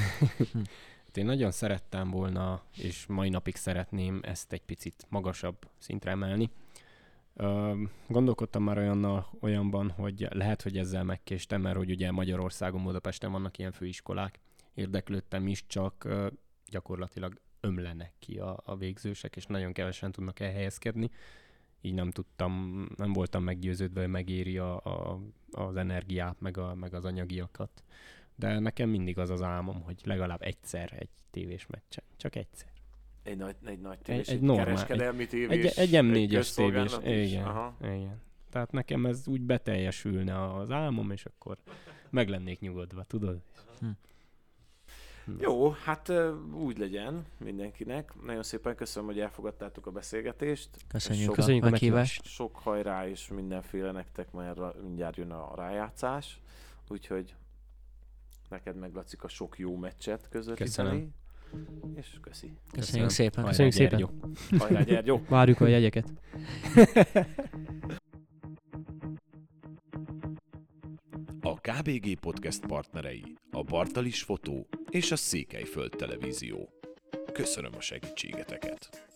Hát én nagyon szerettem volna, és mai napig szeretném ezt egy picit magasabb szintre emelni. Gondolkodtam már olyannal, olyanban, hogy lehet, hogy ezzel megkéstem, mert hogy ugye Magyarországon, Budapesten vannak ilyen főiskolák. Érdeklődtem is, csak gyakorlatilag ömlenek ki a, a végzősek, és nagyon kevesen tudnak elhelyezkedni. Így nem tudtam, nem voltam meggyőződve, hogy megéri a, a, az energiát, meg, a, meg az anyagiakat. De nekem mindig az az álmom, hogy legalább egyszer egy tévés meccsen. Csak egyszer. Egy nagy, egy nagy tévés, egy egy, normál- kereskedelmi tévés, Egy, egy M4-es tévés. Igen, Aha. igen. Tehát nekem ez úgy beteljesülne az álmom, és akkor meg lennék nyugodva, tudod? Jó, hát úgy legyen mindenkinek. Nagyon szépen köszönöm, hogy elfogadtátok a beszélgetést. Köszönjük, Sok, a Köszönjük a meghívást. sok hajrá és mindenféle nektek, mert mindjárt jön a rájátszás. Úgyhogy neked meg Lacika sok jó meccset közvetíteni. És köszi. Köszönjük szépen. Hajrá, Köszönjük szépen. Gyergyó. Hajrá, Gyergyó! Várjuk a jegyeket. A KBG Podcast partnerei a Bartalis Fotó és a Székelyföld Televízió. Köszönöm a segítségeteket!